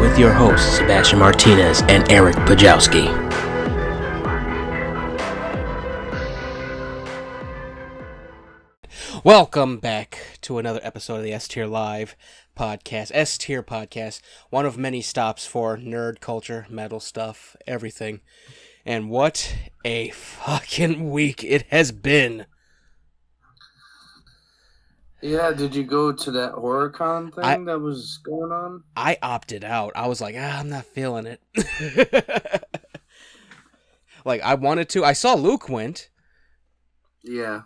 with your hosts, Sebastian Martinez and Eric Pajowski. Welcome back to another episode of the S Tier Live podcast. S Tier podcast, one of many stops for nerd culture, metal stuff, everything. And what a fucking week it has been. Yeah, did you go to that HorrorCon thing I- that was going on? I opted out. I was like, ah, I'm not feeling it. like I wanted to. I saw Luke went. Yeah.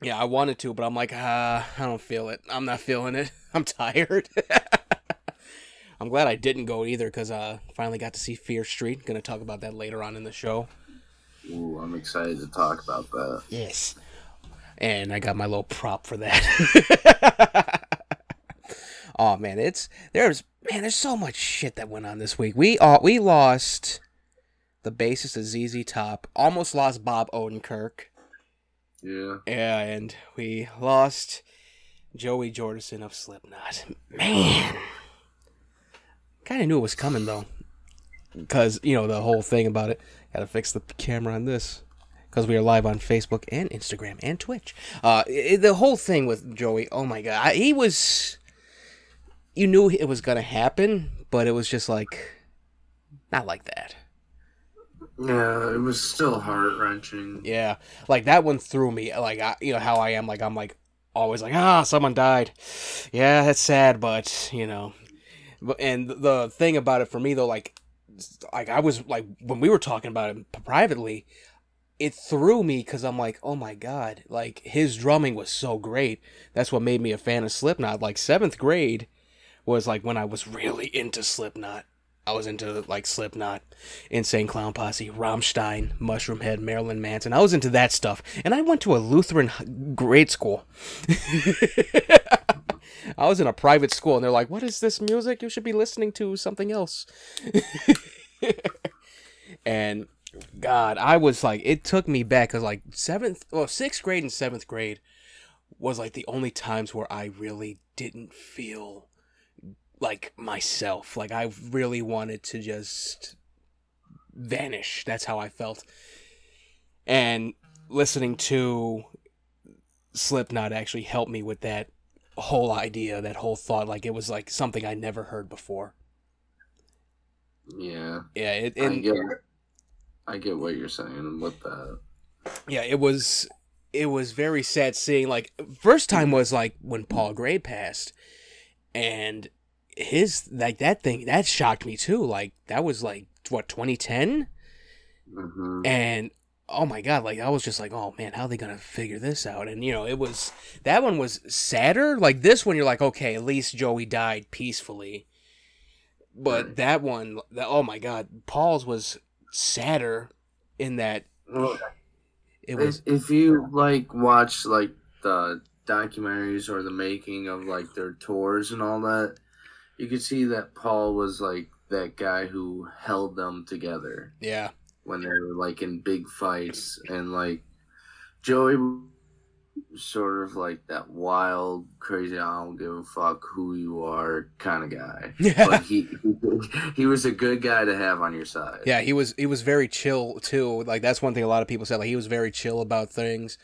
Yeah, I wanted to, but I'm like, ah, I don't feel it. I'm not feeling it. I'm tired. I'm glad I didn't go either because uh, finally got to see Fear Street. Gonna talk about that later on in the show. Ooh, I'm excited to talk about that. Yes. And I got my little prop for that. oh man, it's there's man, there's so much shit that went on this week. We uh, we lost the bassist of ZZ Top, almost lost Bob Odenkirk. Yeah. Yeah, and we lost Joey Jordison of Slipknot. Man, kind of knew it was coming though, because you know the whole thing about it. Got to fix the camera on this because we are live on Facebook and Instagram and Twitch. Uh, i the whole thing with Joey. Oh my god, I, he was. You knew it was gonna happen, but it was just like, not like that. Yeah, it was still heart wrenching. Yeah, like that one threw me. Like I, you know how I am. Like I'm like always like ah someone died. Yeah, that's sad, but you know. But and the thing about it for me though, like, like I was like when we were talking about it privately, it threw me because I'm like, oh my god, like his drumming was so great. That's what made me a fan of Slipknot. Like seventh grade was like when I was really into Slipknot. I was into like Slipknot, Insane Clown Posse, Rammstein, Mushroomhead, Marilyn Manson. I was into that stuff, and I went to a Lutheran grade school. I was in a private school, and they're like, "What is this music? You should be listening to something else." and God, I was like, it took me back because like seventh, well, sixth grade and seventh grade was like the only times where I really didn't feel like myself. Like I really wanted to just vanish. That's how I felt. And listening to Slipknot actually helped me with that whole idea, that whole thought. Like it was like something I never heard before. Yeah. Yeah, it, I and get I get what you're saying with that. yeah, it was it was very sad seeing like first time was like when Paul Gray passed, and his like that thing that shocked me too. Like that was like what 2010, hmm and oh my god, like I was just like, oh man, how are they gonna figure this out? And you know, it was that one was sadder. Like this one, you're like, okay, at least Joey died peacefully. But Right. that one, that, oh my god, Paul's was sadder in that it was if, you like watch like the documentaries or the making of like their tours and all that, you could see that Paul was like that guy who held them together. yeah. when they were like in big fights and like Joey sort of like that wild, crazy, I don't give a fuck who you are kind of guy. Yeah. But he, he was a good guy to have on your side. Yeah, he was he was very chill too. Like that's one thing a lot of people said. Like he was very chill about things.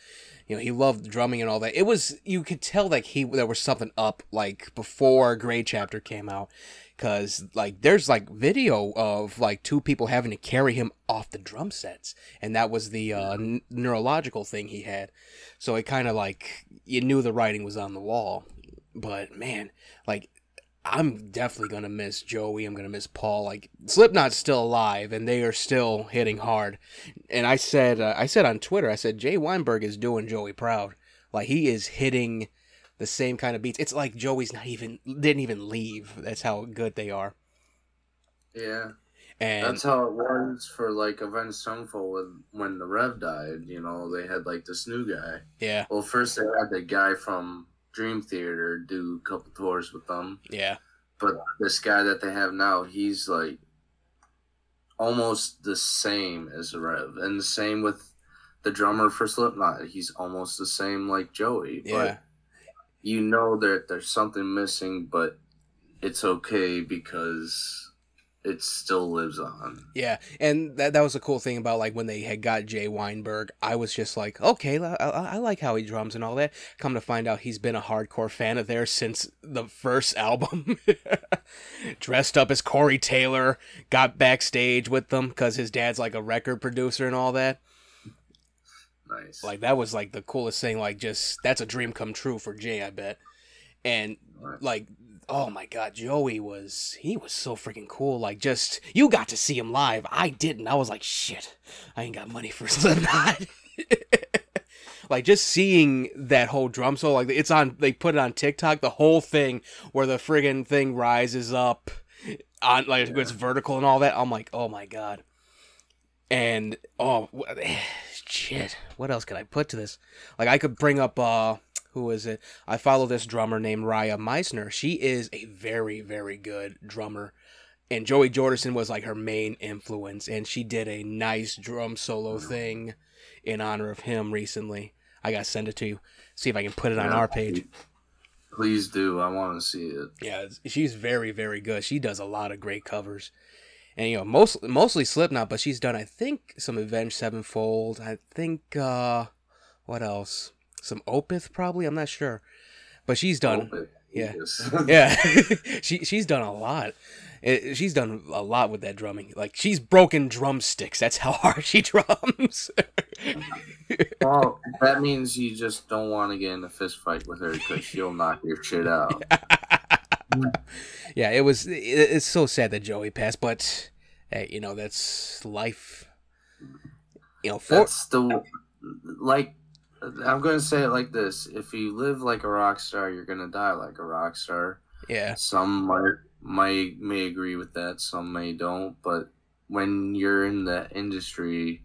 You know, he loved drumming and all that. It was you could tell like he there was something up like before Gray Chapter came out, because like there's like video of like two people having to carry him off the drum sets, and that was the uh, n- neurological thing he had. So it kind of like you knew the writing was on the wall. But man, like I'm definitely gonna miss Joey. I'm gonna miss Paul. Like Slipknot's still alive, and they are still hitting hard. And I said, uh, I said on Twitter, I said Jay Weinberg is doing Joey proud. Like he is hitting the same kind of beats. It's like Joey's not even didn't even leave. That's how good they are. yeah. And That's how it was for like Avenged Sevenfold with when the Rev died. You know, they had like this new guy. yeah, Well, first they had the guy from Dream Theater do a couple tours with them. yeah, But this guy that they have now, he's like almost the same as the Rev, and the same with the drummer for Slipknot. He's almost the same like Joey. yeah. But you know that there's something missing, but it's okay because it still lives on. Yeah, and that that was a cool thing about like when they had got Jay Weinberg. I was just like, okay, I, I, like how he drums and all that. Come to find out, he's been a hardcore fan of theirs since the first album. Dressed up as Corey Taylor, got backstage with them because his dad's like a record producer and all that. Nice. Like that was like the coolest thing. Like just that's a dream come true for Jay, I bet. And Right. like oh my god joey was he was so freaking cool like just you got to see him live i didn't i was like shit i ain't got money for slipknot like just seeing that whole drum solo like it's on they put it on tiktok the whole thing where the friggin thing rises up on like it's vertical and all that i'm like oh my god and oh shit what else could i put to this like i could bring up uh who is it I follow this drummer named Raya Meisner. She is a very, very good drummer. And Joey Jordison was like her main influence. And she did a nice drum solo thing in honor of him recently. I gotta send it to you. See if I can put it on our page. Please do. I want to see it. Yeah, she's very, very good. She does a lot of great covers. And you know, most mostly Slipknot, but she's done I think some Avenged Sevenfold. I think uh what else? Some Opeth probably, I'm not sure. But she's done Hope it- yeah. yes. yeah she she's done a lot It- she's done a lot with that drumming like she's broken drumsticks that's how hard she drums well, that means you just don't want to get in a fist fight with her because she'll knock your shit out. yeah it was it, it's so sad that joey passed but hey you know that's life you know for That's the like. I'm gonna say it like this: If you live like a rock star, you're gonna die like a rock star. yeah Some might might may agree with that, some may don't. But when you're in the industry,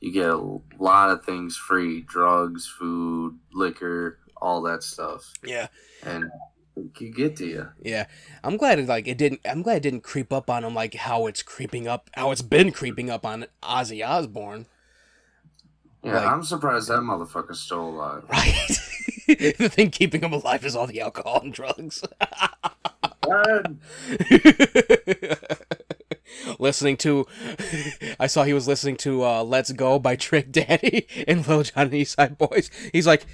you get a lot of things free: drugs, food, liquor, all that stuff, yeah and could get to you. yeah i'm glad it like it didn't i'm glad it didn't creep up on him like how it's creeping up how it's been creeping up on ozzy osbourne Yeah, Like- I'm surprised that motherfucker's still alive. right the thing keeping him alive is all the alcohol and drugs listening to I saw he was listening to uh Let's Go by Trick Daddy and Lil Jon and East Side Boys. He's like,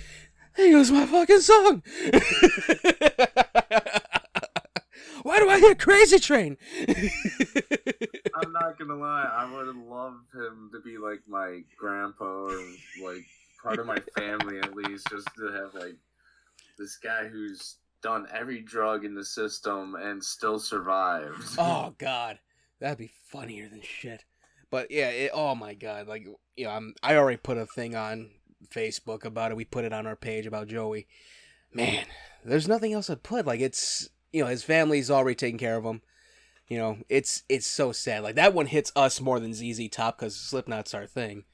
Hey, goes my fucking song. Why do I hear Crazy Train? I'm not gonna lie, I would loved him to be like my grandpa or like part of my family at least, just to have like this guy who's done every drug in the system and still survived. oh god. That'd be funnier than shit. But yeah, it, oh my god, like you know, I'm I already put a thing on Facebook about it. We put it on our page about Joey. Man, there's nothing else to put. Like it's you know, his family's already taking care of him. You know, it's it's so sad. Like that one hits us more than ZZ Top because Slipknot's our thing.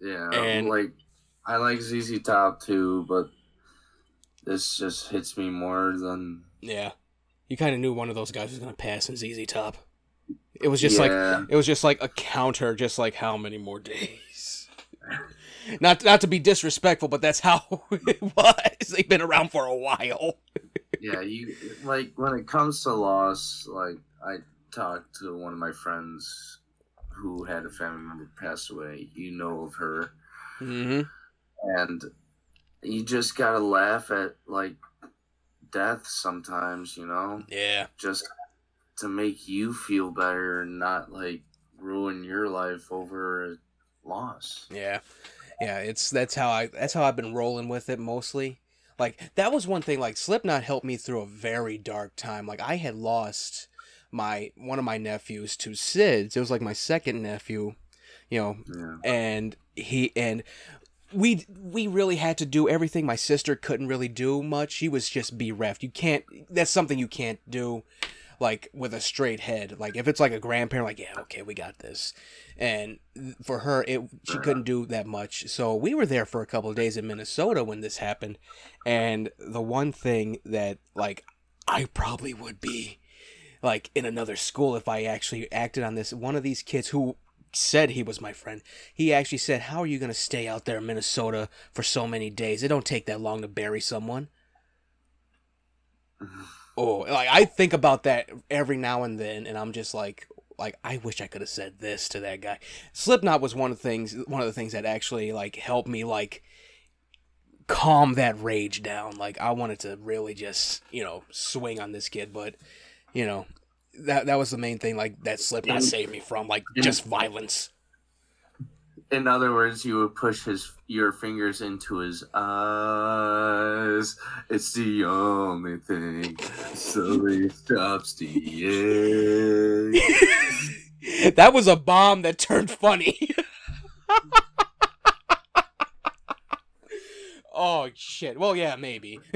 Yeah, And- like I like ZZ Top too, but this just hits me more than Yeah, you kind of knew one of those guys was gonna pass in ZZ Top. It was just like it was just like a counter, just like how many more days. Not not to be disrespectful, but that's how it was. They've been around for a while. Yeah, you like when it comes to loss, like I talked to one of my friends who had a family member pass away. You know of her, Mm-hmm. and you just gotta laugh at like death sometimes. You know, Yeah, just to make you feel better and not like ruin your life over a loss. yeah, yeah. It's that's how I that's how I've been rolling with it mostly. Like that was one thing. Like Slipknot helped me through a very dark time. Like I had lost my one of my nephews to SIDS. It was like my second nephew. You know, Yeah. and he and we we really had to do everything my sister couldn't really do much she was just bereft you can't that's something you can't do like with a straight head like if it's like a grandparent like yeah okay we got this and for her it she couldn't do that much so we were there for a couple of days in minnesota when this happened and the one thing that like i probably would be like in another school if i actually acted on this one of these kids who said he was my friend. He actually said, "How are you going to stay out there in Minnesota for so many days? It don't take that long to bury someone." Oh, like I think about that every now and then, and I'm just like, like I wish I could have said this to that guy. Slipknot was one of the things, one of the things that actually like helped me like calm that rage down. Like I wanted to really just you know swing on this kid, but you know that that was the main thing. Like that Slipknot saved me from like just violence. In other words, you would push his your fingers into his eyes. It's the only thing slowly stops the ache. that was a bomb that turned funny. oh shit. Well, yeah, maybe.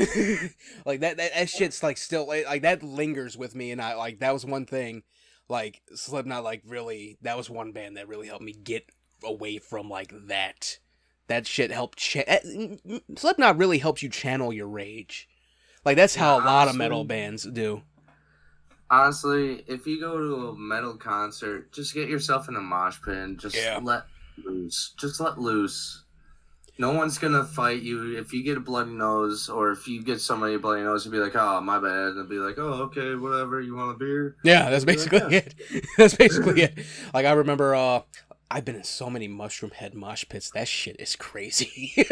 like that, that that shit's like still like, that lingers with me, and I like that was one thing. Like Slipknot, like really, that was one band that really helped me get away from like that. That shit helped. Cha- eh, Slipknot really helps you channel your rage. Like that's how a lot of metal bands do. Honestly, if you go to a metal concert, just get yourself in a mosh pit and just Yeah. let loose. Just let loose. No one's gonna fight you if you get a bloody nose, or if you get somebody a bloody nose, and be like, "Oh, my bad," and be like, "Oh, okay, whatever. You want a beer?" Yeah, that's Yeah. basically it. That's basically it. Like I remember uh I've been in so many mushroomhead mosh pits. That shit is crazy.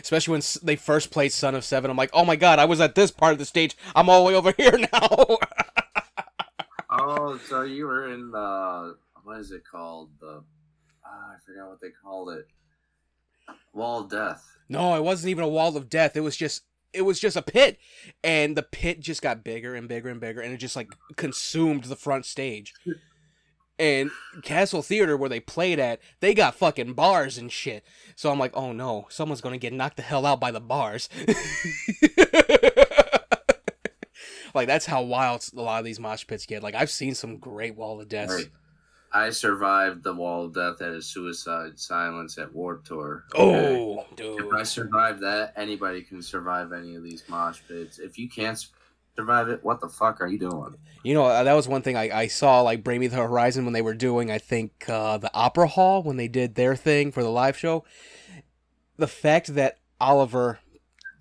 Especially when they first played Son of Seven. I'm like, oh my god, I was at this part of the stage. I'm all the way over here now. Oh, so you were in the what is it called? The ah, I forgot what they called it. Wall of Death. no, it wasn't even a wall of death. It was just it was just a pit. And the pit just got bigger and bigger and bigger and it just like consumed the front stage. And Castle Theater, where they played at, they got fucking bars and shit. So I'm like, oh no, someone's gonna get knocked the hell out by the bars. like that's how wild a lot of these mosh pits get. Like I've seen some great wall of deaths. Right. I survived the Wall of Death at a suicide silence at Warped Tour. Oh, okay? Oh, dude. If I survived that, anybody can survive any of these mosh pits. If you can't survive it, what the fuck are you doing? You know, uh, that was one thing I, I saw, like, Bring Me the Horizon when they were doing, I think, uh, the Opera Hall when they did their thing for the live show. The fact that Oliver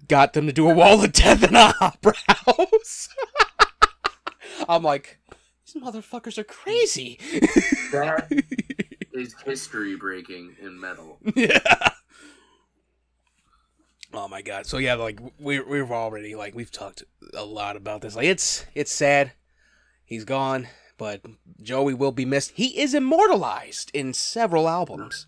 got them to do a wall of death in an opera house. I'm like, these motherfuckers are crazy. That is history breaking in metal. yeah. Oh my god. So yeah, like we we've already like we've talked a lot about this. Like it's it's sad. He's gone, but Joey will be missed. He is immortalized in several albums.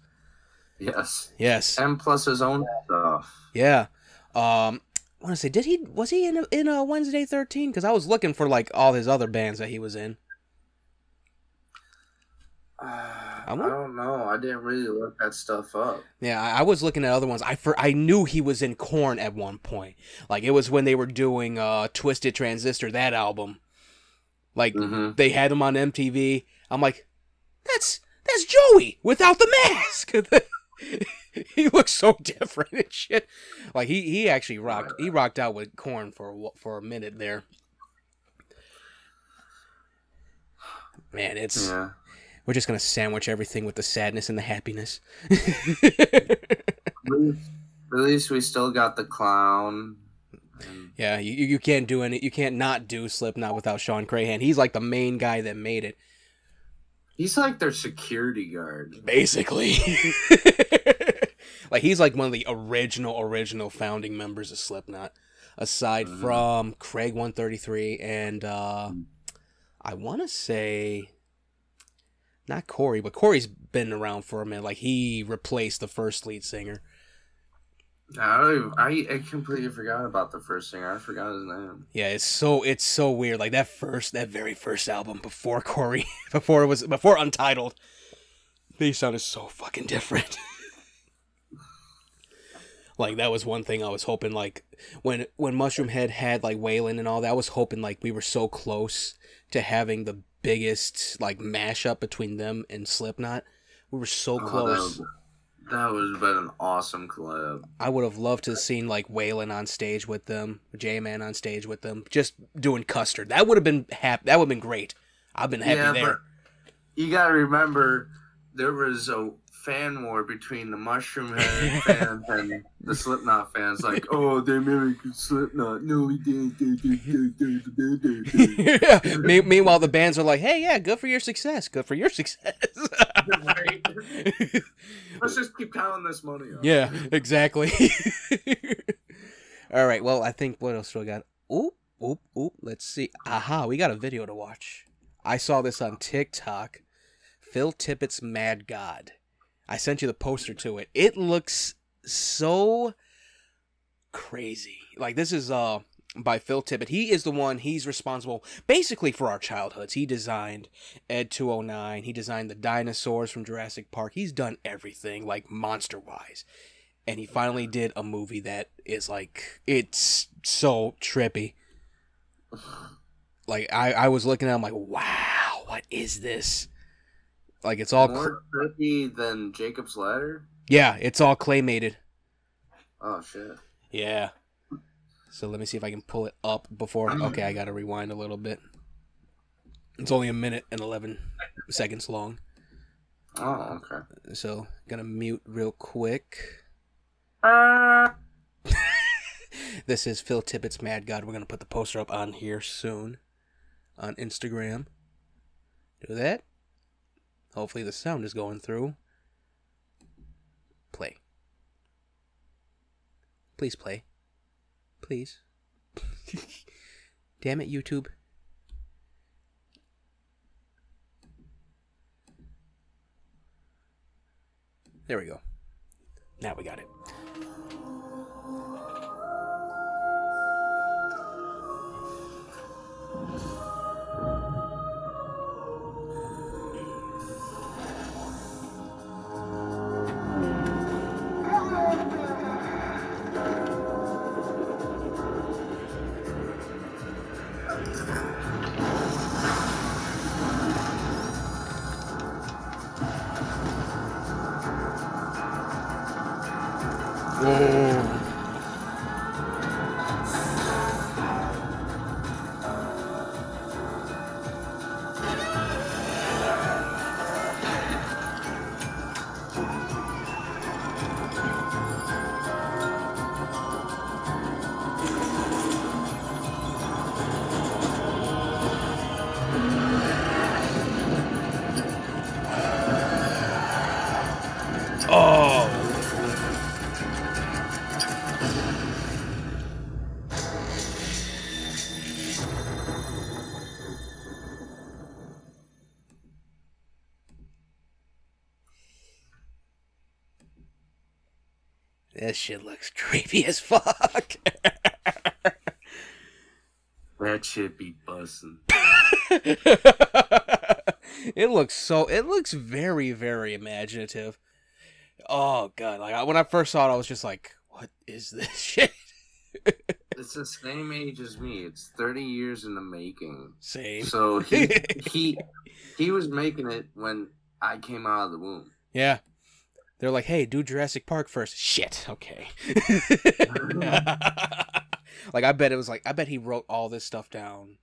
Yes. Yes. And plus his own stuff. Yeah. Um I want to say did he was he in a, in a Wednesday 13 cuz I was looking for like all his other bands that he was in. I won't- don't know. I didn't really look that stuff up. Yeah, I, I was looking at other ones. I for I knew he was in Korn at one point. Like it was when they were doing uh Twisted Transistor that album. Like hmm they had him on MTV. I'm like, that's that's Joey without the mask. he looks so different and shit. Like he he actually rocked. He rocked out with Korn for a, for a minute there. Man, it's Yeah. We're just gonna sandwich everything with the sadness and the happiness. At least, we still got the clown. Yeah, you, you can't do any. You can't not do Slipknot without Shawn Crahan. He's like the main guy that made it, he's like their security guard. basically. like he's like one of the original, original founding members of Slipknot, aside Mhm. from Craig One Thirty Three and uh, I want to say not Corey, but Corey's been around for a minute. Like he replaced the first lead singer. I I, I completely forgot about the first singer. I forgot his name. Yeah, it's so it's so weird. Like that first, that very first album before Corey, before it was before Untitled, they sounded so fucking different. like that was one thing I was hoping. Like when when Mushroomhead had like Waylon and all that, I was hoping like we were so close to having the biggest like mashup between them and Slipknot. We were so Oh, close. That was been an awesome collab. I would have loved to have seen like Waylon on stage with them, J Man on stage with them, just doing Custer. That would have been hap- That would have been great. I've been happy yeah, there. you gotta remember there was a fan war between the Mushroomhead fans and the Slipknot fans. Like, oh, they mimicked Slipknot. No, we didn't. They- they- they- they- they- they- they." Yeah. Me- Meanwhile, the bands are like, "Hey, yeah, good for your success. Good for your success." Right? Let's just keep counting this money yeah, exactly. All right. Well, I think what else do I got? Oop, oop, oop. Let's see. Aha, we got a video to watch. I saw this on TikTok. Phil Tippett's Mad God. I sent you the poster to it. It looks so crazy. Like this is uh by Phil Tippett. He is the one. He's responsible basically for our childhoods. He designed Ed 209. He designed the dinosaurs from Jurassic Park. He's done everything like monster wise. And he finally did a movie that is like it's so trippy. Like I, I was looking at him like, wow, what is this? Like it's all cl- More trippy than Jacob's Ladder. yeah, it's all claymated. Oh shit. Yeah. So let me see if I can pull it up before. Okay, I gotta rewind a little bit. It's only a minute and eleven seconds long. Oh okay. So gonna mute real quick. This is Phil Tippett's Mad God. We're gonna put the poster up on here soon, on Instagram. Do that. Hopefully the sound is going through. Play. Please play. Please. Damn it, YouTube. There we go. Now we got it. Whoa. Shit looks creepy as fuck. That shit be bussin'. it looks so. It looks very, very imaginative. Oh god! Like I, when I first saw it, I was just like, "What is this shit?" It's the same age as me. It's thirty years in the making. Same. So he he he was making it when I came out of the womb. Yeah. They're like, hey, do Jurassic Park first. Shit, okay. like I bet it was like I bet he wrote all this stuff down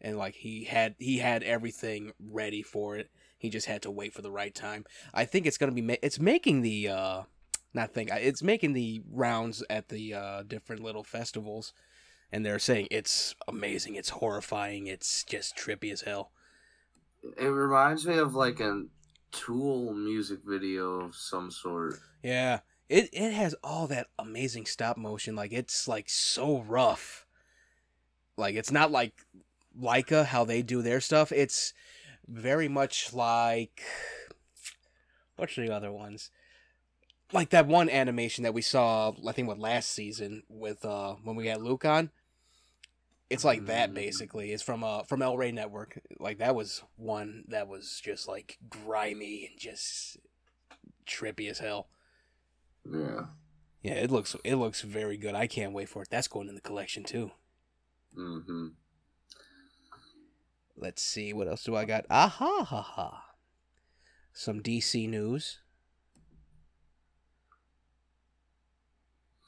and like he had he had everything ready for it. He just had to wait for the right time. I think it's to be ma- it's making the uh not think it's making the rounds at the uh different little festivals and they're saying it's amazing, it's horrifying, it's just trippy as hell. It reminds me of like a Tool music video of some sort. Yeah. It it has all that amazing stop motion. Like it's like so rough. Like it's not like Laika how they do their stuff. It's very much like what's the other ones? Like that one animation that we saw, I think, what last season with uh when we had Luke on. It's like that Mm. basically. It's from uh from El Rey Network. Like that was one that was just like grimy and just trippy as hell. Yeah. Yeah, it looks it looks very good. I can't wait for it. That's going in the collection too. Mm-hmm. Let's see what else do I got. Aha ha ha. Some DC news.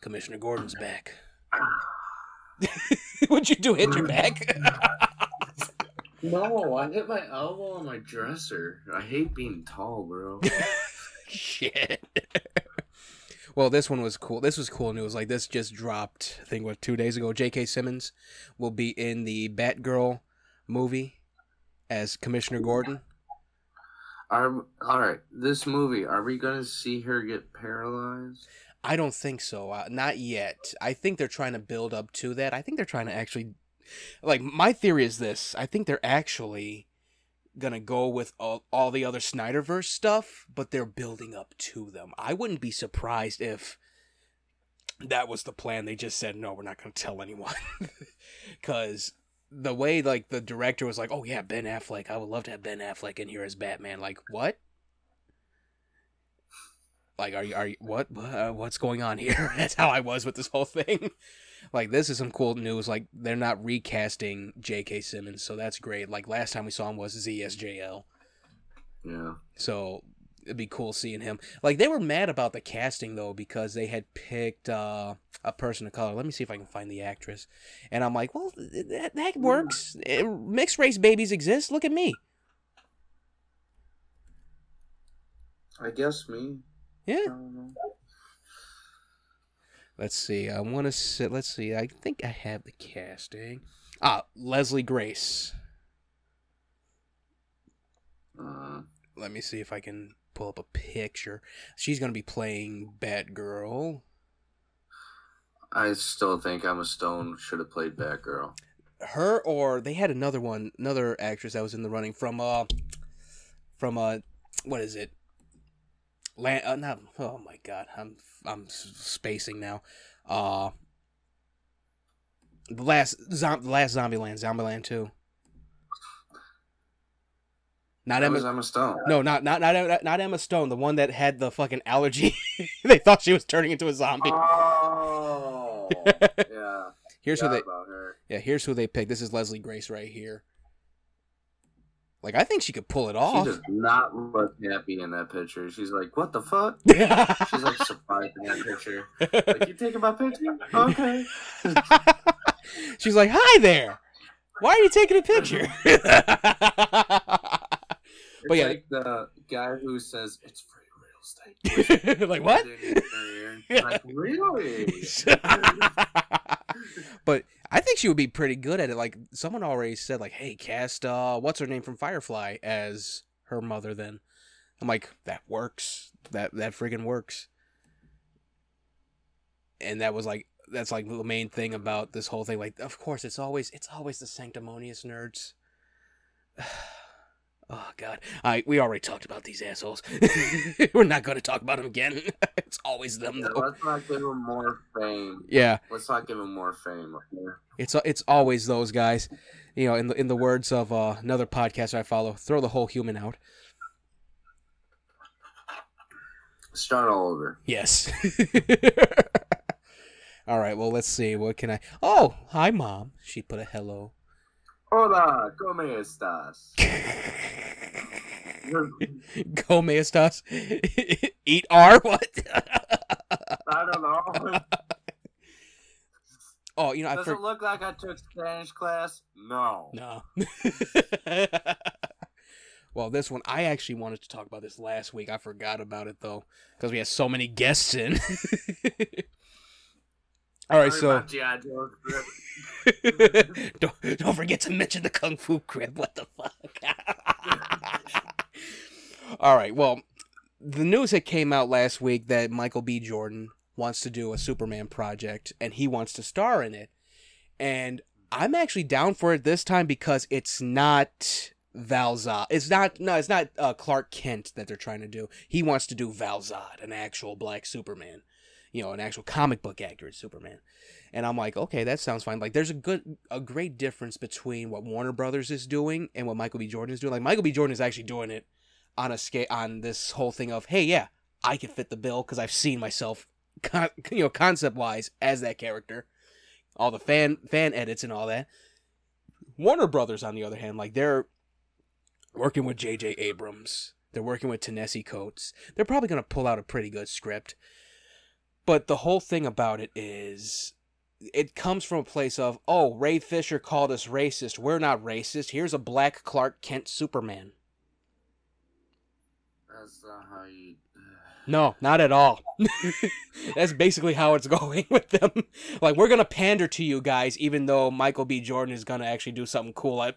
Commissioner Gordon's back. What'd you do? Hit your back? No, I hit my elbow on my dresser. I hate being tall, bro. Shit. well, this one was cool. This was cool news. Like this just dropped. I think what two days ago. J.K. Simmons will be in the Batgirl movie as Commissioner Gordon. Are all right. This movie, are we gonna see her get paralyzed? I don't think so. Uh, not yet. I think they're trying to build up to that. I think they're trying to actually, like, my theory is this. I think they're actually gonna go with all, all the other Snyderverse stuff, but they're building up to them. I wouldn't be surprised if that was the plan. They just said, no, we're not gonna tell anyone. Because the way, like, the director was like, oh, yeah, Ben Affleck. I would love to have Ben Affleck in here as Batman. Like, what? Like are you are you what uh, what's going on here? That's how i was with this whole thing. Like this is some cool news. Like they're not recasting j.k simmons so that's great. Like last time we saw him was zsjl Yeah. so it'd be cool seeing him. Like they were mad about the casting though because they had picked uh, a person of color. Let me see if i can find the actress. And i'm like well that, that works. Mixed race babies exist. Look at me. I guess me. Yeah I don't know. Let's see. I want to sit. Let's see. I think I have the casting. Ah, Leslie Grace. Uh, Let me see if I can pull up a picture. She's gonna be playing Batgirl. I still think Emma Stone should have played Batgirl. Her or they had another one, another actress that was in the running from uh, from uh, what is it? Land. Uh, not. Oh my god, I'm I'm spacing now. Uh, the last zom- the last Zombieland, Zombieland two. Not Emma. Emma Stone. No, not not not not Emma Stone, the one that had the fucking allergy. they thought she was turning into a zombie. Oh. yeah. Here's who they yeah, here's who they picked. This is Leslie Grace right here. Like I think she could pull it off. She does not look happy in that picture. She's like, "What the fuck?" She's like surprised in that picture. Like, you taking my picture? Okay. She's like, "Hi there. Why are you taking a picture?" It's yeah. like the guy who says it's free real estate. like what? like really? but I think she would be pretty good at it. Like someone already said, like, "Hey, cast uh, what's her name from Firefly as her mother." Then I'm like, that works. That that friggin' works. And that was like that's like the main thing about this whole thing. Like, of course, it's always it's always the sanctimonious nerds. Oh God! I we already talked about these assholes. We're not going to talk about them again. it's always them, Yeah, though. let's not give them more fame. Yeah, Let's not give him more fame. It's it's always those guys, you know. In the in the words of uh, another podcast I follow, throw the whole human out. Start all over. Yes. All right. Well, let's see. What can I? Oh, hi, mom. She put a hello. Hola, ¿cómo estás? Go, estás? Eat R. What? I don't know. oh, you know I Does for- it look like I took Spanish class? No. No. well, this one I actually wanted to talk about this last week. I forgot about it though because we had so many guests in. All right, so about G.I. Joe script. don't don't forget to mention the kung fu crib. What the fuck? All right, well, the news that came out last week that Michael B. Jordan wants to do a Superman project and he wants to star in it, and I'm actually down for it this time because it's not Val Zod. It's not no, it's not uh, Clark Kent that they're trying to do. He wants to do Val Zod, an actual black Superman, you know, an actual comic book accurate Superman. And I'm like, okay, that sounds fine. Like, there's a good, a great difference between what Warner Brothers is doing and what Michael B. Jordan is doing. Like, Michael B. Jordan is actually doing it on a scale, on this whole thing of, hey, yeah, I can fit the bill because I've seen myself, con- you know, concept wise as that character. All the fan fan edits and all that. Warner Brothers, on the other hand, like they're working with J.J. Abrams. They're working with Ta-Nehisi Coates. They're probably going to pull out a pretty good script. But the whole thing about it is it comes from a place of, oh, Ray Fisher called us racist. We're not racist. Here's a black Clark Kent Superman. That's not how you. No, not at all. That's basically how it's going with them. Like we're gonna pander to you guys, even though Michael B. Jordan is gonna actually do something cool at,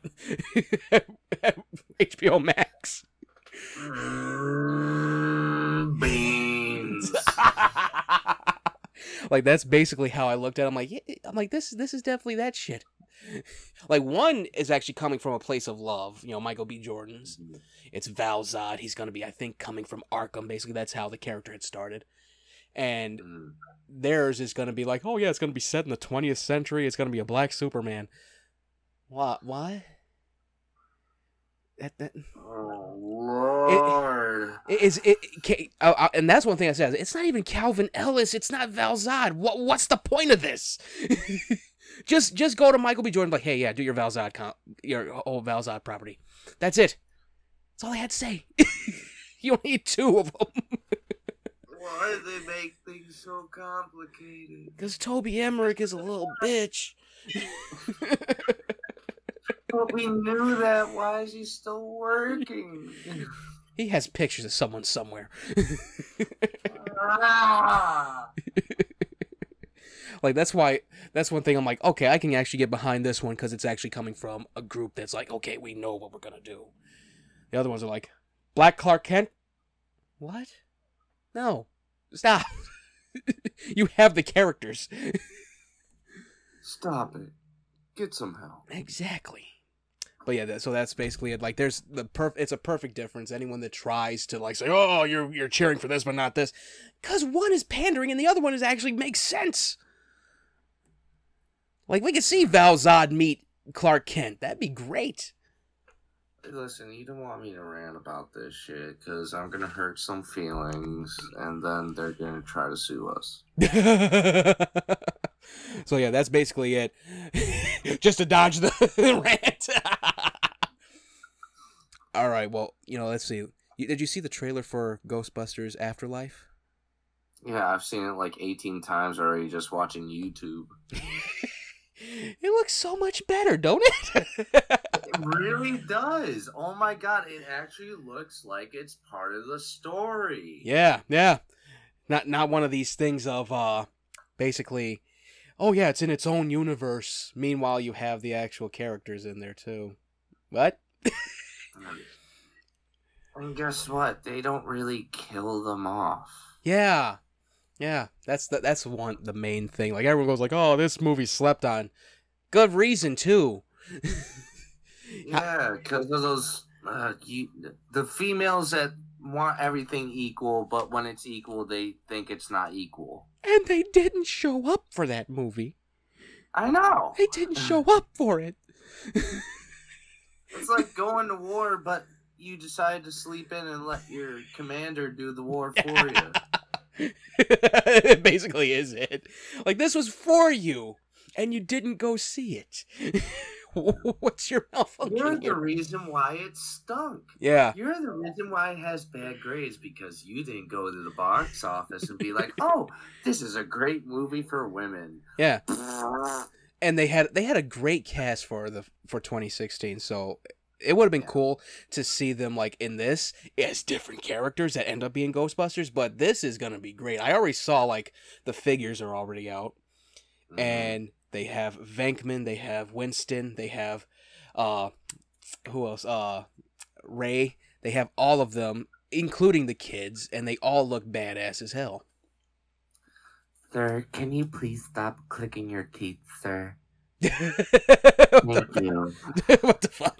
at HBO Max. Beans. like that's basically how I looked at. It. I'm like, yeah, I'm like this. This is definitely that shit. Like one is actually coming from a place of love. You know, Michael B. Jordan's. It's Val Zod. He's gonna be, I think, coming from Arkham. Basically, that's how the character had started. And Mm. theirs is gonna be like, oh yeah, it's gonna be set in the 20th century. It's gonna be a black Superman. What? Why? That, that Oh Lord. it is it, it uh, uh, and that's one thing I said. It's not even Calvin Ellis. It's not Val Zod. What what's the point of this? just just go to Michael B. Jordan like, hey, yeah, do your Val Zod com- your whole Val Zod property. That's it. That's all I had to say. you only need two of them Why do they make things so complicated? because Toby Emmerich is a little bitch. But we knew that. Why is he still working? he has pictures of someone somewhere. ah! Like that's why that's one thing I'm like, okay, I can actually get behind this one because it's actually coming from a group that's like, okay, we know what we're gonna do. The other ones are like, Black Clark Kent. What? No, stop. you have the characters. Stop it. Get some help. exactly. But yeah, that, so that's basically it. Like, there's the perf. It's a perfect difference. Anyone that tries to like say, "Oh, you're you're cheering for this, but not this," because one is pandering and the other one is actually makes sense. Like we could see Val Zod meet Clark Kent. That'd be great. Listen, you don't want me to rant about this shit because I'm gonna hurt some feelings, and then they're gonna try to sue us. so yeah, that's basically it. Just to dodge the rant. All right. Well, you know, let's see. Did you see the trailer for Ghostbusters Afterlife? Yeah, I've seen it like 18 times already just watching YouTube. It looks so much better, don't it? It really does. Oh my god, it actually looks like it's part of the story. yeah, yeah. Not not one of these things of uh basically oh yeah, it's in its own universe. Meanwhile, you have the actual characters in there too. What? And guess what? They don't really kill them off. Yeah. Yeah, that's the, that's one the main thing. Like everyone goes like, "Oh, this movie slept on." Good reason too. Yeah, because of those uh, you, the females that want everything equal, but when it's equal, they think it's not equal. and they didn't show up for that movie. I know. They didn't show up for it. It's like going to war, but you decide to sleep in and let your commander do the war for you. it basically is it. Like this was for you, and you didn't go see it. What's your malfunction? You're the reason why it stunk. Yeah, You're the reason why it has bad grades because you didn't go to the box office and be like, "Oh, this is a great movie for women." yeah. And they had they had a great cast for the for 2016. So it would have been Yeah. cool to see them like in this as different characters that end up being Ghostbusters. But this is gonna be great. I already saw like the figures are already out. Mhm. and they have Venkman, they have Winston, they have uh who else? Uh Ray. They have all of them, including the kids, and they all look badass as hell. Sir, can you please stop clicking your teeth, sir? What, Thank you. the, what the fuck?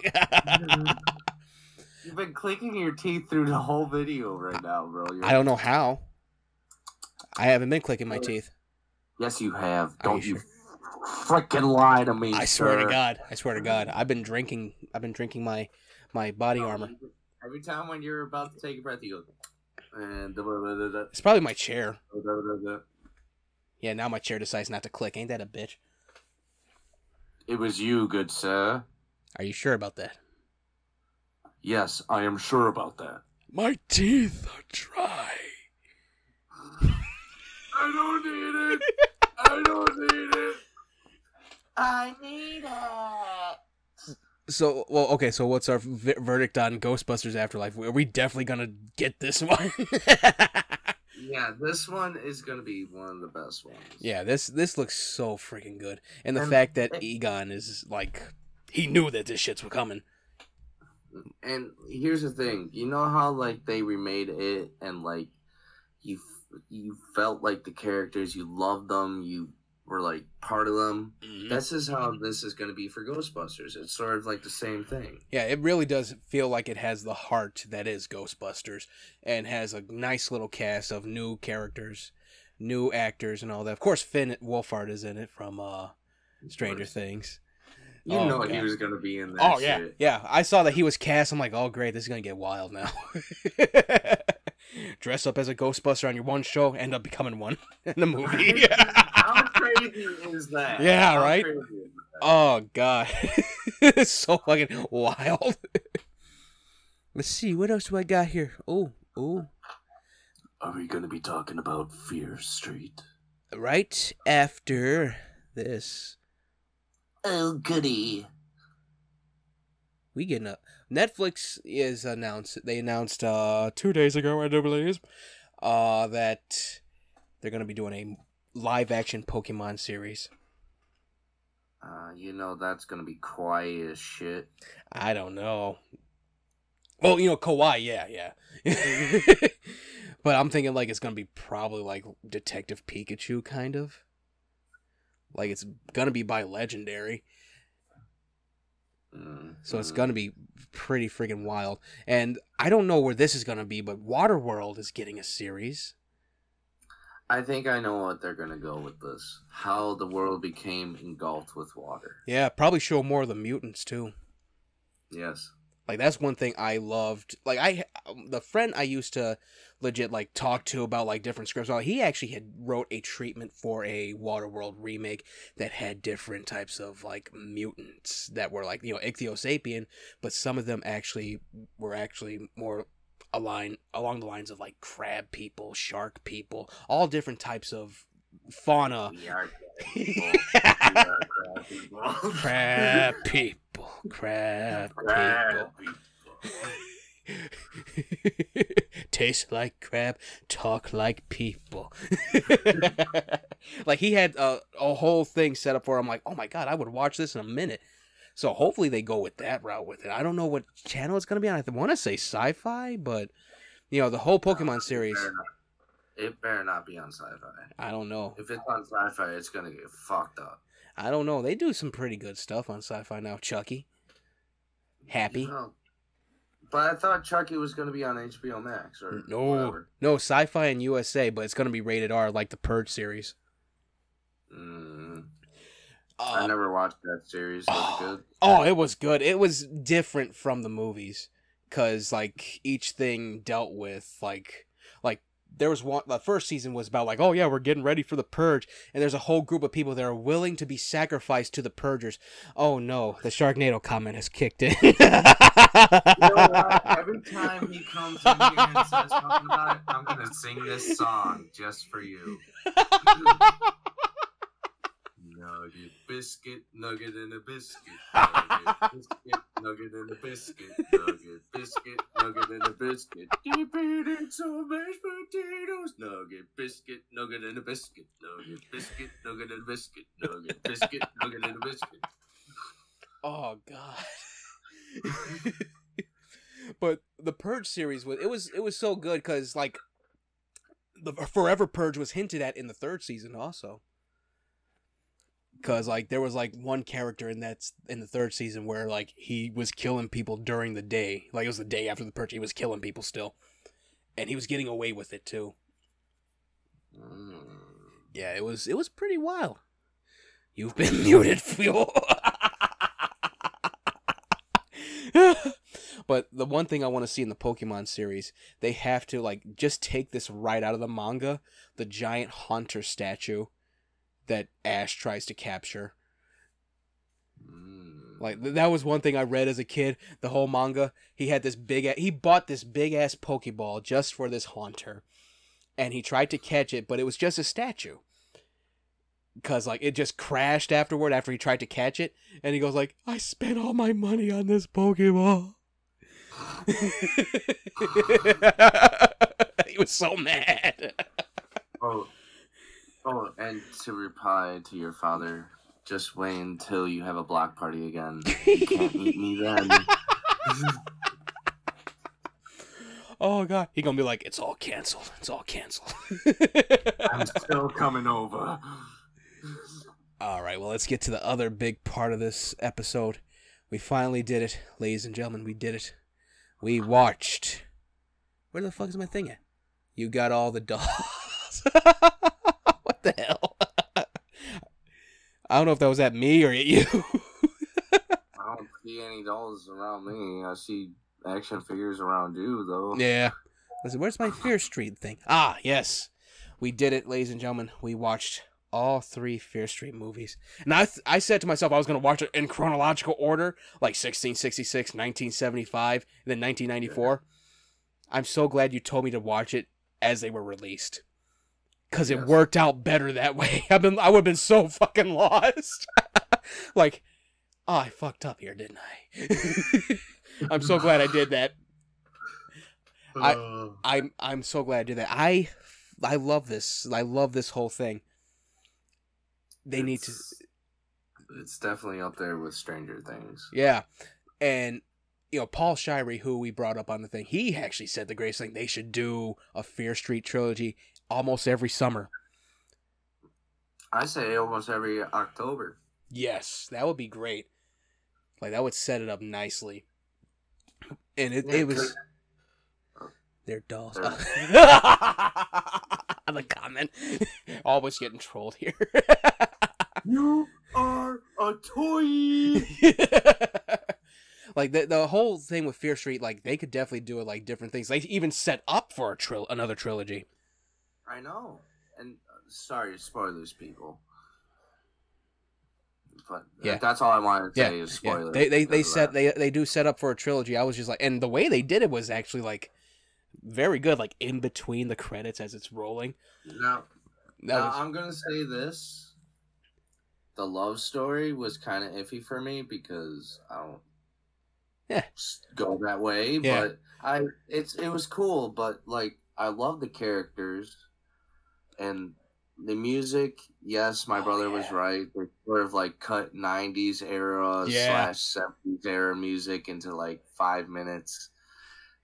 You've been clicking your teeth through the whole video right now, bro. You're- I don't know how. I haven't been clicking my teeth. Yes, you have. Are Don't you you freaking lie to me, I swear to. God. I swear to God. I've been drinking I've been drinking my my body armor. Every time when you're about to take a breath, you go. And da- da- da- da- It's probably my chair. da- da- da- da. Yeah, now my chair decides not to click. Ain't that a bitch? It was you, good sir. Are you sure about that? Yes, I am sure about that. My teeth are dry. I don't need it. I don't need it. I need it. So, well, okay. So, what's our v- verdict on Ghostbusters Afterlife? Are we definitely gonna get this one? Yeah, this one is gonna be one of the best ones. Yeah, this this looks so freaking good, and the And fact that it- Egon is like, he knew that this shit's were coming. And here's the thing, you know how like they remade it and like you you felt like the characters, you loved them, you were like part of them. Mhm. This is how this is gonna be for Ghostbusters. It's sort of like the same thing. Yeah, it really does feel like it has the heart that is Ghostbusters, and has a nice little cast of new characters, new actors, and all that. Of course, Finn Wolfhard is in it from uh, Stranger. Things. You Oh, know he was gonna be in that Oh yeah, shit. yeah. I saw that he was cast. I'm like, oh great, this is gonna get wild now. Dress up as a Ghostbuster on your one show, end up becoming one in the movie. How crazy is that? Yeah, How right? that? oh god, it's so fucking wild. Let's see, what else do I got here? Oh, oh. Are we gonna be talking about Fear Street? Right after this, Oh goody. We getting up. Netflix is announced. They announced uh two days ago, I do believe, uh that they're gonna be doing a live action Pokemon series. Uh, you know that's gonna be quiet as shit. I don't know. Well, you know, Kawaii, yeah, yeah. but I'm thinking like it's gonna be probably like Detective Pikachu, kind of. Like it's gonna be by Legendary, So it's mm. gonna be pretty freaking wild. And I don't know where this is gonna be, but Waterworld is getting a series. I think I know what they're gonna go with this. How the world became engulfed with water. Yeah, probably show more of the mutants too. Yes. Like that's one thing I loved. Like I, um, the friend I used to legit like talk to about like different scripts. Well, he actually had wrote a treatment for a Waterworld remake that had different types of like mutants that were like you know ichthyosapien, but some of them actually were actually more aligned along the lines of like crab people, shark people, all different types of fauna. We are crab people. We are crab Crab people. crab Crab people. people. Taste like crab, talk like people. like he had a, a whole thing set up for. him. I'm like, oh my god, I would watch this in a minute. So hopefully they go with that route with it. I don't know what channel it's gonna be on. I want to say Sci-Fi, but you know the whole Pokemon series. It better not be on sci-fi. I don't know. If it's on sci-fi, it's gonna get fucked up. I don't know. They do some pretty good stuff on Sci-Fi now. Chucky, Happy. No. But I thought Chucky was gonna be on HBO Max or No, whatever. no Sci-Fi and USA, but it's gonna be rated R like the Purge series. Mm, I Uh, never watched that series. Was oh. it good? Oh, it was good. It was different from the movies because like each thing dealt with like there was one. The first season was about like oh yeah we're getting ready for the purge and there's a whole group of people that are willing to be sacrificed to the purgers. Oh no, the Sharknado comment has kicked in. You know what? Every time he comes in here and says something about it, I'm gonna sing this song just for you. Nugget, biscuit, nugget, and a biscuit. Nugget, biscuit, nugget, and a biscuit. Nugget, biscuit, nugget, and a biscuit. Deep eating some mashed potatoes. Nugget, biscuit, nugget, and a biscuit. Nugget, biscuit, nugget, and a biscuit. Nugget, biscuit, nugget, and a biscuit. oh god. but the Purge series was it was it was so good because like the Forever Purge was hinted at in the third season also. Cause like there was like one character in that in the third season where like he was killing people during the day, like it was the day after the purge, he was killing people still, and he was getting away with it too. Yeah, it was it was pretty wild. You've been muted, fuel. but the one thing I want to see in the Pokemon series, they have to like just take this right out of the manga, the giant Haunter statue that Ash tries to capture. Mm. Like th- that was one thing I read as a kid. The whole manga, he had this big. A- he bought this big ass Pokeball just for this haunter, and he tried to catch it, but it was just a statue. Cause like it just crashed afterward after he tried to catch it, and he goes like, "I spent all my money on this Pokeball." he was so mad. Oh, oh, and to reply to your father, just wait until you have a block party again. You can't meet me then. oh god, he gonna be like, it's all canceled. It's all canceled. I'm still coming over. all right, well, let's get to the other big part of this episode. We finally did it, ladies and gentlemen. We did it. We watched. Where the fuck is my thing at? You got all the dolls. what the hell? I don't know if that was at me or at you. I don't see any dolls around me. I see action figures around you, though. yeah. Listen, where's my Fear Street thing? Ah, yes. We did it, ladies and gentlemen. We watched all three Fear Street movies. And I, th- I said to myself I was going to watch it in chronological order, like 1666, 1975, and then 1994. I'm so glad you told me to watch it as they were released. Cause it Yes. worked out better that way. I've been I would have been so fucking lost. like, oh, I fucked up here, didn't I? I'm so glad I did that. I- I'm I'm so glad I did that. I I love this. I love this whole thing. They need to it's- It's definitely up there with Stranger Things. Yeah. And you know, Paul Shirey, who we brought up on the thing, he actually said the greatest thing they should do a Fear Street trilogy almost every summer. I say almost every October. Yes, that would be great. Like that would set it up nicely. And it, Yeah, it was they're dolls. They're- the comment. Always getting trolled here. You are a toy. like the the whole thing with Fear Street, like they could definitely do it like different things. They even set up for a tril- another trilogy. I know. And uh, sorry, spoilers, people. But Yeah. that's all I wanted to Yeah, say is Yeah, spoilers. they they they set they they do set up for a trilogy. I was just like, and the way they did it was actually like very good. Like in between the credits as it's rolling. Now, That now was I'm gonna say this: the love story was kind of iffy for me because I don't Yeah. go that way. Yeah. But I, it's it was cool. But like, I love the characters and the music. Yes, my Oh, brother was right. They sort of like cut '90s era Yeah. slash '70s era music into like five minutes.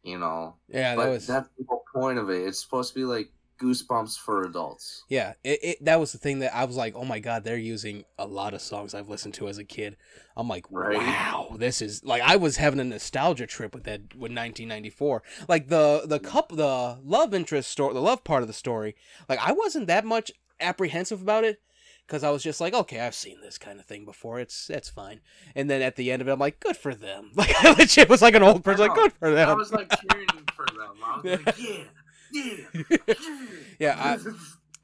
You know, yeah. but That was that's the whole point of it. It's supposed to be like goosebumps for adults. Yeah, it, it that was the thing that I was like, oh my god, they're using a lot of songs I've listened to as a kid. I'm like, Right. wow, this is like I was having a nostalgia trip with that with 1994. Like the the mm. cup the love interest story, the love part of the story. Like I wasn't that much apprehensive about it because I was just like, okay, I've seen this kind of thing before. It's it's fine. And then at the end of it, I'm like, good for them. Like I legit was like an old person, like good for them. I was like cheering for them. I was like, yeah, yeah, Yeah,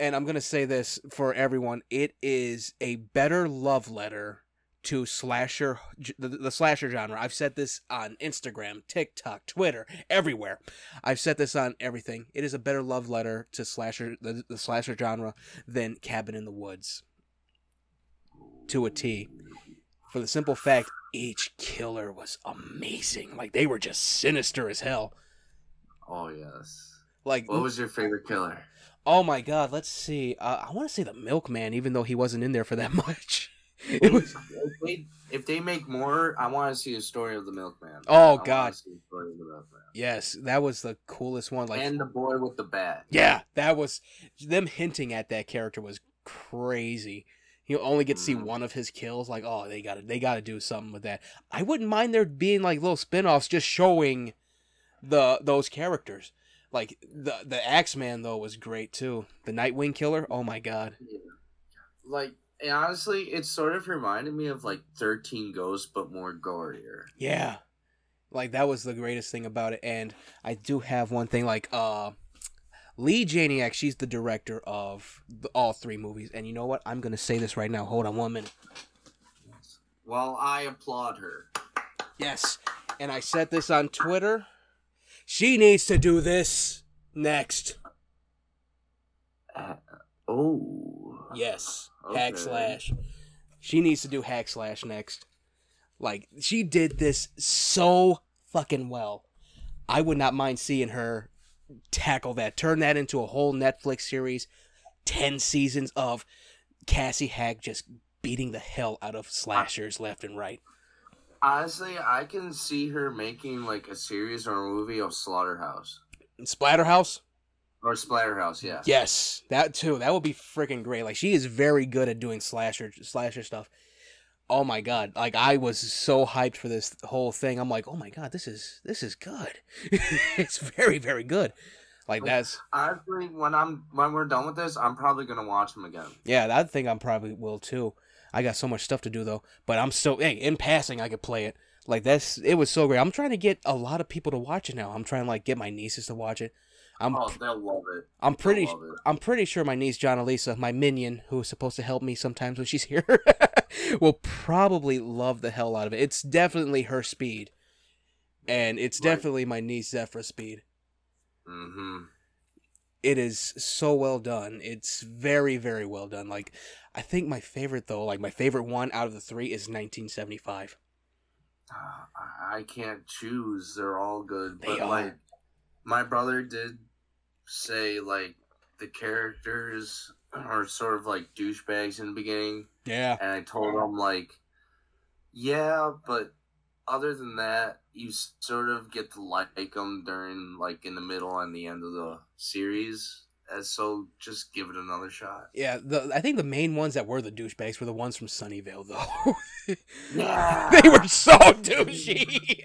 and I'm gonna say this for everyone: it is a better love letter to slasher, the, the slasher genre. I've said this on Instagram, TikTok, Twitter, everywhere. I've said this on everything. It is a better love letter to slasher, the, the slasher genre, than Cabin in the Woods. To a T, for the simple fact each killer was amazing. Like they were just sinister as hell. oh yes. Like What was your favorite killer? Oh my god, let's see. Uh, I want to say the milkman, even though he wasn't in there for that much. It was If they, if they make more, I want to see a story of the milkman. Oh, I God. see a story of the milkman. yes, that was the coolest one. Like, and the boy with the bat. yeah, that was them hinting at that character was crazy. You only get to see Mhm. one of his kills. Like, oh, they got to they got to do something with that. I wouldn't mind there being like little spin-offs just showing the those characters. Like the the Axeman though was great too. The Nightwing killer. Oh my god. Yeah. Like, and honestly, it sort of reminded me of like Thirteen Ghosts, but more gorier. Yeah. Like that was the greatest thing about it. And I do have one thing like uh Leigh Janiak, she's the director of the, all three movies. And you know what? I'm gonna say this right now. Hold on one minute. Well, I applaud her. Yes. And I said this on Twitter. She needs to do this next. Uh, oh. Yes. Hack slash. She needs to do hack slash next. Like she did this so fucking well. I would not mind seeing her tackle that. Turn that into a whole Netflix series. 10 seasons of Cassie Hack just beating the hell out of slashers left and right. Honestly, I can see her making like a series or a movie of Slaughterhouse Splatterhouse? or Splatterhouse. Yeah. Yes, that too. That would be freaking great. Like she is very good at doing slasher slasher stuff. Oh my god! Like I was so hyped for this whole thing. I'm like, oh my god, this is this is good. it's very very good. Like that's Honestly, when I'm when we're done with this, I'm probably gonna watch them again. yeah. That thing I'm probably will too. I got so much stuff to do though. But I'm still hey in passing I could play it. Like that's it was so great. I'm trying to get a lot of people to watch it now. I'm trying to like get my nieces to watch it. I'm oh, they'll love it. I'm pretty it. I'm pretty sure my niece John Elisa, my minion, who is supposed to help me sometimes when she's here, will probably love the hell out of it. It's definitely her speed. And it's Right. definitely my niece Zephyr speed. Mm-hmm. It is so well done. It's very, very well done. Like I think my favorite though, like my favorite one out of the three is nineteen seventy five. Ah, I can't choose. They're all good. They but are. like my brother did say like the characters are sort of like douchebags in the beginning. Yeah. And I told him like yeah, but other than that, you sort of get to like them during like in the middle and the end of the series. And so just give it another shot. Yeah, the I think the main ones that were the douchebags were the ones from Sunnyvale though. Yeah. they were so douchey.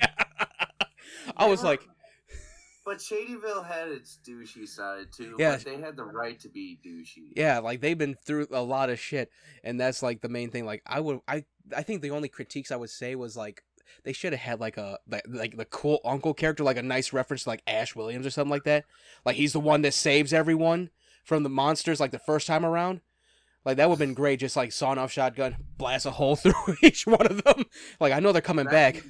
I was like, But Shadyville had its douchey side too. Yeah. But they had the right to be douchey. yeah, like they've been through a lot of shit, and that's like the main thing. Like I would, I, I think the only critiques I would say was like they should have had like a like, like the cool uncle character, like a nice reference to like Ash Williams or something like that. Like he's the one that saves everyone from the monsters, like the first time around. Like that would have been great, just like sawn off shotgun, blast a hole through each one of them. Like I know they're coming back.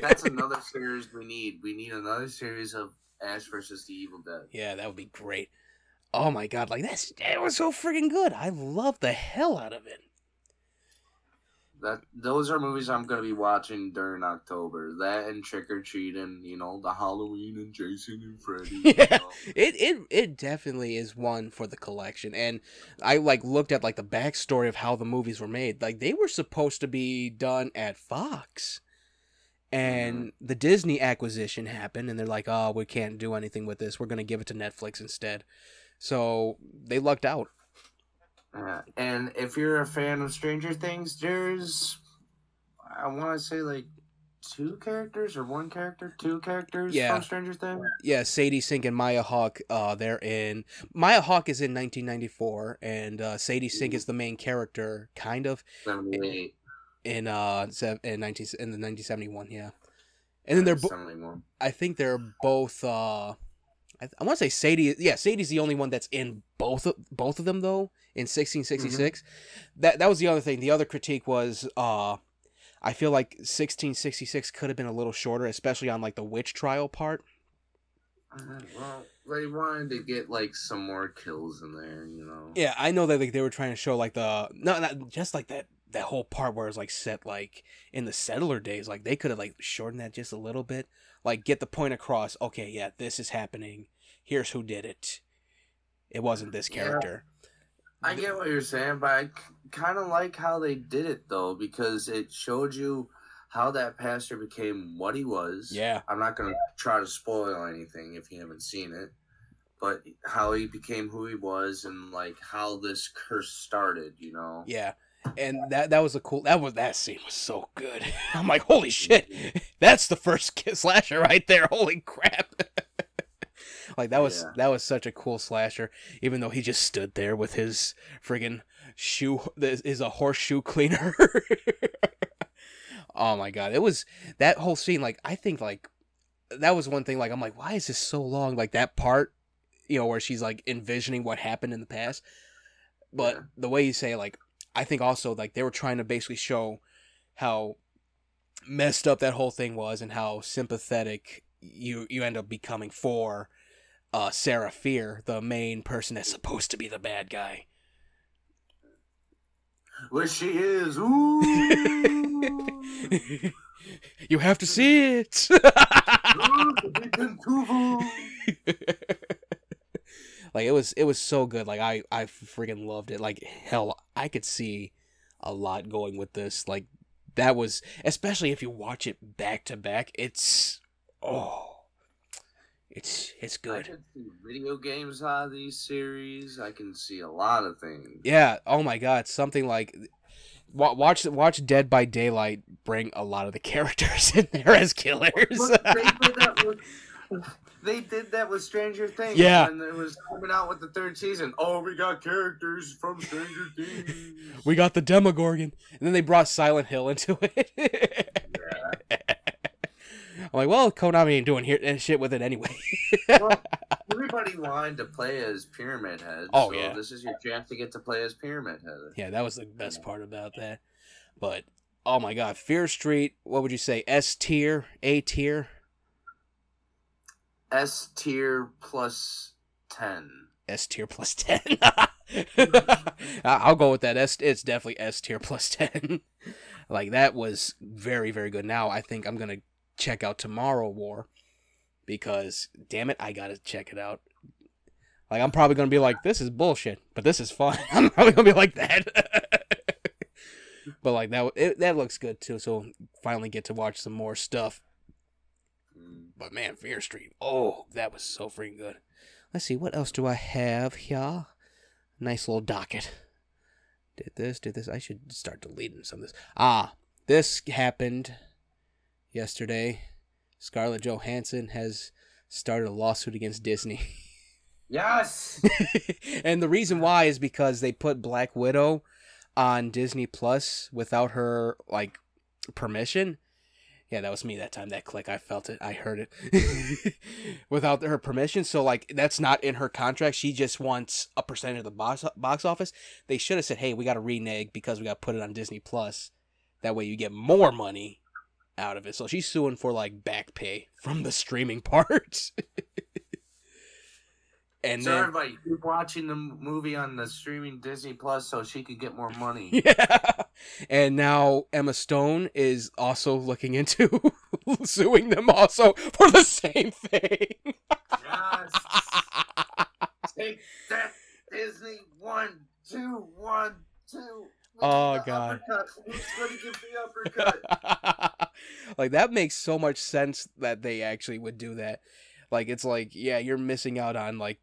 That's another series we need. We need another series of Ash versus the Evil Dead. Yeah, that would be great. Oh my god, like that's that was so freaking good. I love the hell out of it. That those are movies I'm gonna be watching during October. That and Trick or Treating, you know, the Halloween and Jason and Freddy. Yeah. It it it definitely is one for the collection. And I like looked at like the backstory of how the movies were made. Like they were supposed to be done at Fox. And mm-hmm. the Disney acquisition happened and they're like, "Oh, we can't do anything with this. We're going to give it to Netflix instead." So, they lucked out. Yeah. And if you're a fan of Stranger Things, there's I want to say like two characters or one character, two characters Yeah. from Stranger Things. Yeah, Sadie Sink and Maya Hawke, uh, they're in. Maya Hawke is in 1994, and uh, Sadie Sink is the main character, kind of Seventy-eight. in uh in 19 in the 1971. Yeah, and then they're. Bo- 71. I think they're both. uh I, I want to say Sadie. Yeah, Sadie's the only one that's in both of both of them though. In 1666, that that was the other thing. The other critique was. uh I feel like 1666 could have been a little shorter, especially on like the witch trial part. Uh, well, they wanted to get like some more kills in there, you know. Yeah, I know that like they were trying to show like the not not just like that that whole part where it's like set like in the settler days. Like they could have like shortened that just a little bit, like get the point across. Okay, yeah, this is happening. Here's who did it. It wasn't this Yeah. character. I get what you're saying, but I kind of like how they did it though, because it showed you how that pastor became what he was. Yeah, I'm not gonna try to spoil anything if you haven't seen it, but how he became who he was and like how this curse started. You know. yeah, and that that was a cool. That was that scene was so good. I'm like, holy shit, that's the first slasher right there. Holy crap. like that was Yeah. that was such a cool slasher even though he just stood there with his friggin shoe this is a horseshoe cleaner oh my god it was that whole scene like i think like that was one thing like i'm like why is this so long like that part you know where she's like envisioning what happened in the past but Yeah. the way you say like i think also like they were trying to basically show how messed up that whole thing was and how sympathetic you you end up becoming for uh Sarah Fear, the main person that's supposed to be the bad guy. Which she is. Ooh. you have to see it. Ooh, the big Tuvu. Like it was it was so good. Like I I freaking loved it. Like hell, I could see a lot going with this. Like that was especially if you watch it back to back. It's oh, it's it's good. I can see video games out of these series. I can see a lot of things. Yeah. Oh my God. Something like watch watch Dead by Daylight bring a lot of the characters in there as killers. They, did that with, they did that with Stranger Things. Yeah. When it was coming out with the third season. Oh, we got characters from Stranger Things. we got the Demogorgon, and then they brought Silent Hill into it. I'm like, well, Konami ain't doing here eh, shit with it anyway. well, everybody wanted to play as Pyramid Head. Oh, so yeah. This is your chance to get to play as Pyramid Head. yeah, that was the best part about that. But oh my God, Fear Street. What would you say? S tier, A tier, S tier plus ten. S tier plus ten. Mm-hmm. I- I'll go with that. S. It's definitely S tier plus ten. like that was very very good. Now I think I'm gonna check out Tomorrow War because damn it, I gotta check it out. Like I'm probably gonna be like, this is bullshit, but this is fun. I'm probably gonna be like that. but like that, it, that looks good too. So finally get to watch some more stuff. But man, Fear Street. Oh, that was so freaking good. Let's see, what else do I have here? Nice little docket. Did this, did this. I should start deleting some of this. Ah, this happened yesterday. Scarlett Johansson has started a lawsuit against Disney. Yes. and the reason why is because they put Black Widow on Disney Plus without her like permission. Yeah, that was me that time. That click, I felt it. I heard it without her permission. So like, that's not in her contract. She just wants a percentage of the box box office. They should have said, "Hey, we got to renege because we got to put it on Disney Plus. That way, you get more money out of it." So she's suing for like back pay from the streaming part. and so then everybody keep watching the movie on the streaming Disney Plus so she could get more money. Yeah. And now Emma Stone is also looking into suing them also for the same thing. yes. Take that, Disney. One, two, one, two. Look Oh, God. Who's going to give the uppercut? like that makes so much sense that they actually would do that. Like it's like, yeah, you're missing out on like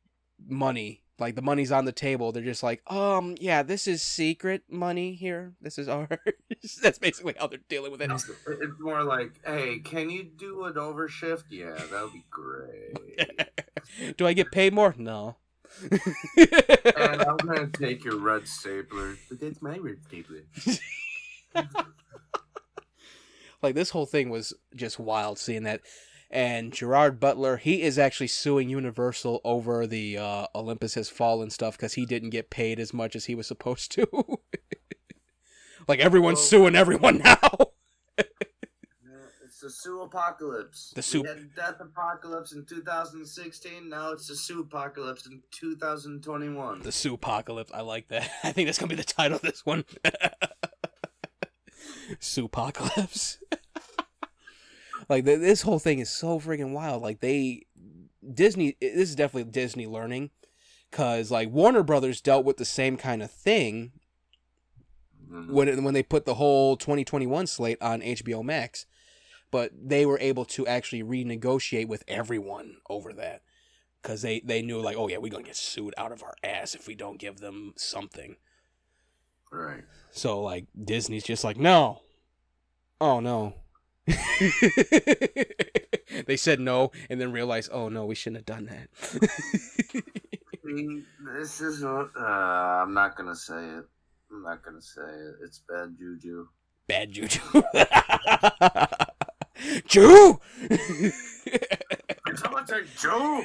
money. Like the money's on the table. They're just like, um, yeah, this is secret money here. This is ours. That's basically how they're dealing with it. It's it's more like, hey, can you do an overshift? Yeah, that would be great. Do I get paid more? No. and I'm gonna take your red stapler, but that's my red stapler. like this whole thing was just wild seeing that and gerard butler he is actually suing universal over the uh, olympus has fallen stuff because he didn't get paid as much as he was supposed to like everyone's suing everyone now It's the Sue apocalypse. The Sue- death apocalypse in 2016. Now it's the Sue apocalypse in 2021. the sue apocalypse i like that i think that's gonna be the title of this one sue apocalypse like th- this whole thing is so freaking wild like they disney this is definitely disney learning because like warner brothers dealt with the same kind of thing Mhm. when it, when they put the whole 2021 slate on HBO Max, but they were able to actually renegotiate with everyone over that because they they knew like oh yeah we're gonna get sued out of our ass if we don't give them something. Right. So like Disney's just like no, oh no. they said no and then realized oh no we shouldn't have done that. This is. Uh, I'm not gonna say it. I'm not gonna say it. It's bad juju. Bad juju. Jew. Someone say Joe?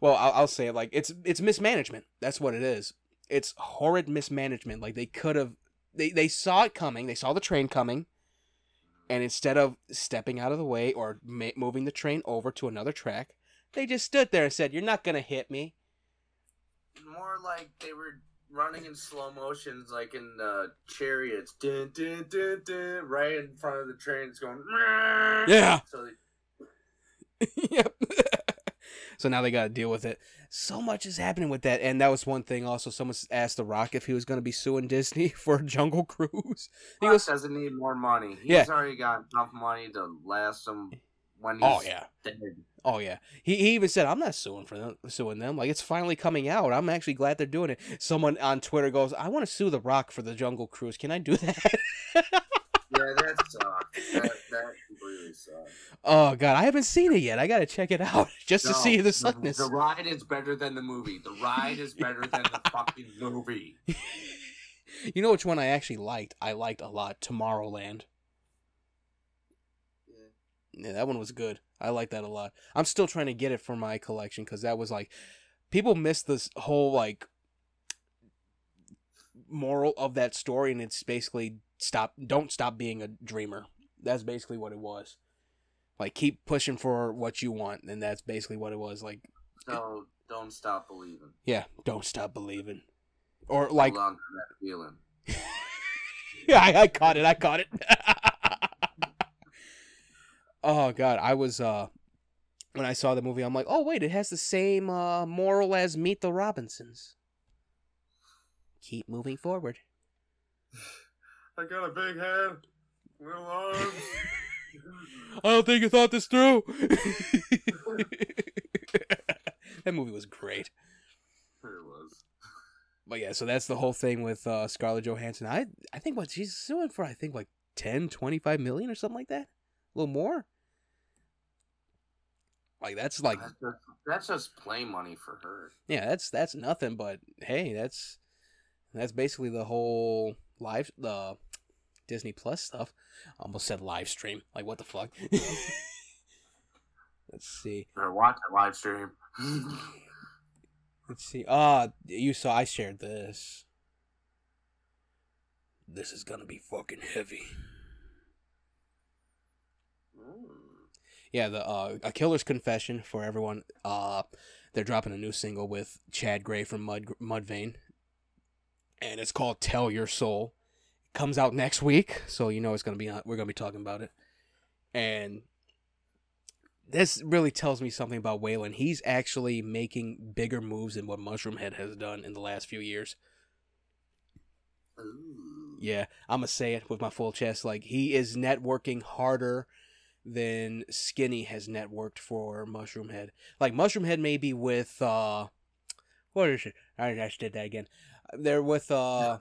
well, I'll, I'll say it like it's it's mismanagement. That's what it is. It's horrid mismanagement. Like they could have, they they saw it coming. They saw the train coming, and instead of stepping out of the way or ma- moving the train over to another track, they just stood there and said, "You're not gonna hit me." More like they were running in slow motions, like in uh, chariots. Dun, dun, dun, dun, right in front of the trains, going. Yeah. So they, yep. so now they got to deal with it. So much is happening with that, and that was one thing. Also, someone asked The Rock if he was going to be suing Disney for Jungle Cruise. He goes, doesn't need more money. He's Yeah. already got enough money to last him when oh, he's "Oh yeah, dead. oh yeah." He, he even said, "I'm not suing for them, suing them. Like it's finally coming out. I'm actually glad they're doing it." Someone on Twitter goes, "I want to sue The Rock for the Jungle Cruise. Can I do that?" Yeah, that sucks. That, that completely sucks. oh god, I haven't seen it yet. I got to check it out just to see the suckness. The, ride is better than the movie. The ride is better than the fucking movie. You know which one I actually liked? I liked a lot. Tomorrowland. Yeah, that one was good. I like that a lot. I'm still trying to get it for my collection because that was like, people miss this whole like moral of that story, and it's basically stop, don't stop being a dreamer. That's basically what it was. Like keep pushing for what you want, and that's basically what it was. Like, So don't stop believing. yeah, don't stop believing, or like, Hold on to that feeling. yeah, I, I caught it. I caught it. oh god, I was uh when I saw the movie, I'm like, oh wait, it has the same uh moral as Meet the Robinsons. Keep moving forward. I got a big head, little arms. I don't think you thought this through. that movie was great. it was. But yeah, so that's the whole thing with uh, Scarlett Johansson. I I think what she's suing for, I think like 10, 25 million or something like that. A little more. Like that's like That's just, that's just play money for her. yeah, that's that's nothing. But hey, that's that's basically the whole live the Disney Plus stuff. Almost said live stream. Like what the fuck? Let's see. Or watch a live stream. Let's see. Ah, you saw I shared this. This is gonna be fucking heavy. Yeah, the uh, a killer's confession for everyone. Uh, they're dropping a new single with Chad Gray from Mud Mudvayne, and it's called "Tell Your Soul." It comes out next week, so you know it's gonna be on. We're gonna be talking about it, and this really tells me something about Waylon. He's actually making bigger moves than what Mushroomhead has done in the last few years. Yeah, I'm gonna say it with my full chest. Like he is networking harder than Skinny has networked for Mushroomhead. Like mushroom Mushroomhead maybe with uh, what is it? I just did that again. They're with uh,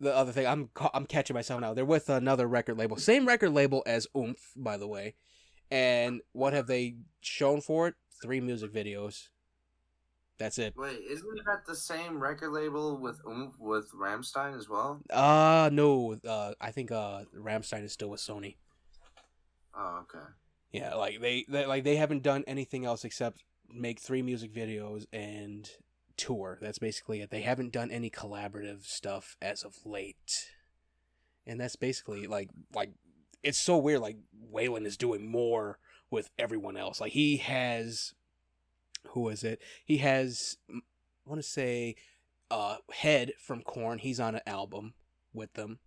the other thing. I'm ca- I'm catching myself now. They're with another record label, same record label as Oomph, by the way. And what have they shown for it? Three music videos. That's it. Wait, isn't that the same record label with Oomph with Rammstein as well? Uh no. Uh, I think uh Rammstein is still with Sony. Oh, okay. Yeah, like they, they like they haven't done anything else except make three music videos and tour. That's basically it. They haven't done any collaborative stuff as of late. And that's basically like like it's so weird like Waylon is doing more with everyone else. Like he has who is it? He has I want to say uh Head from Korn. He's on an album with them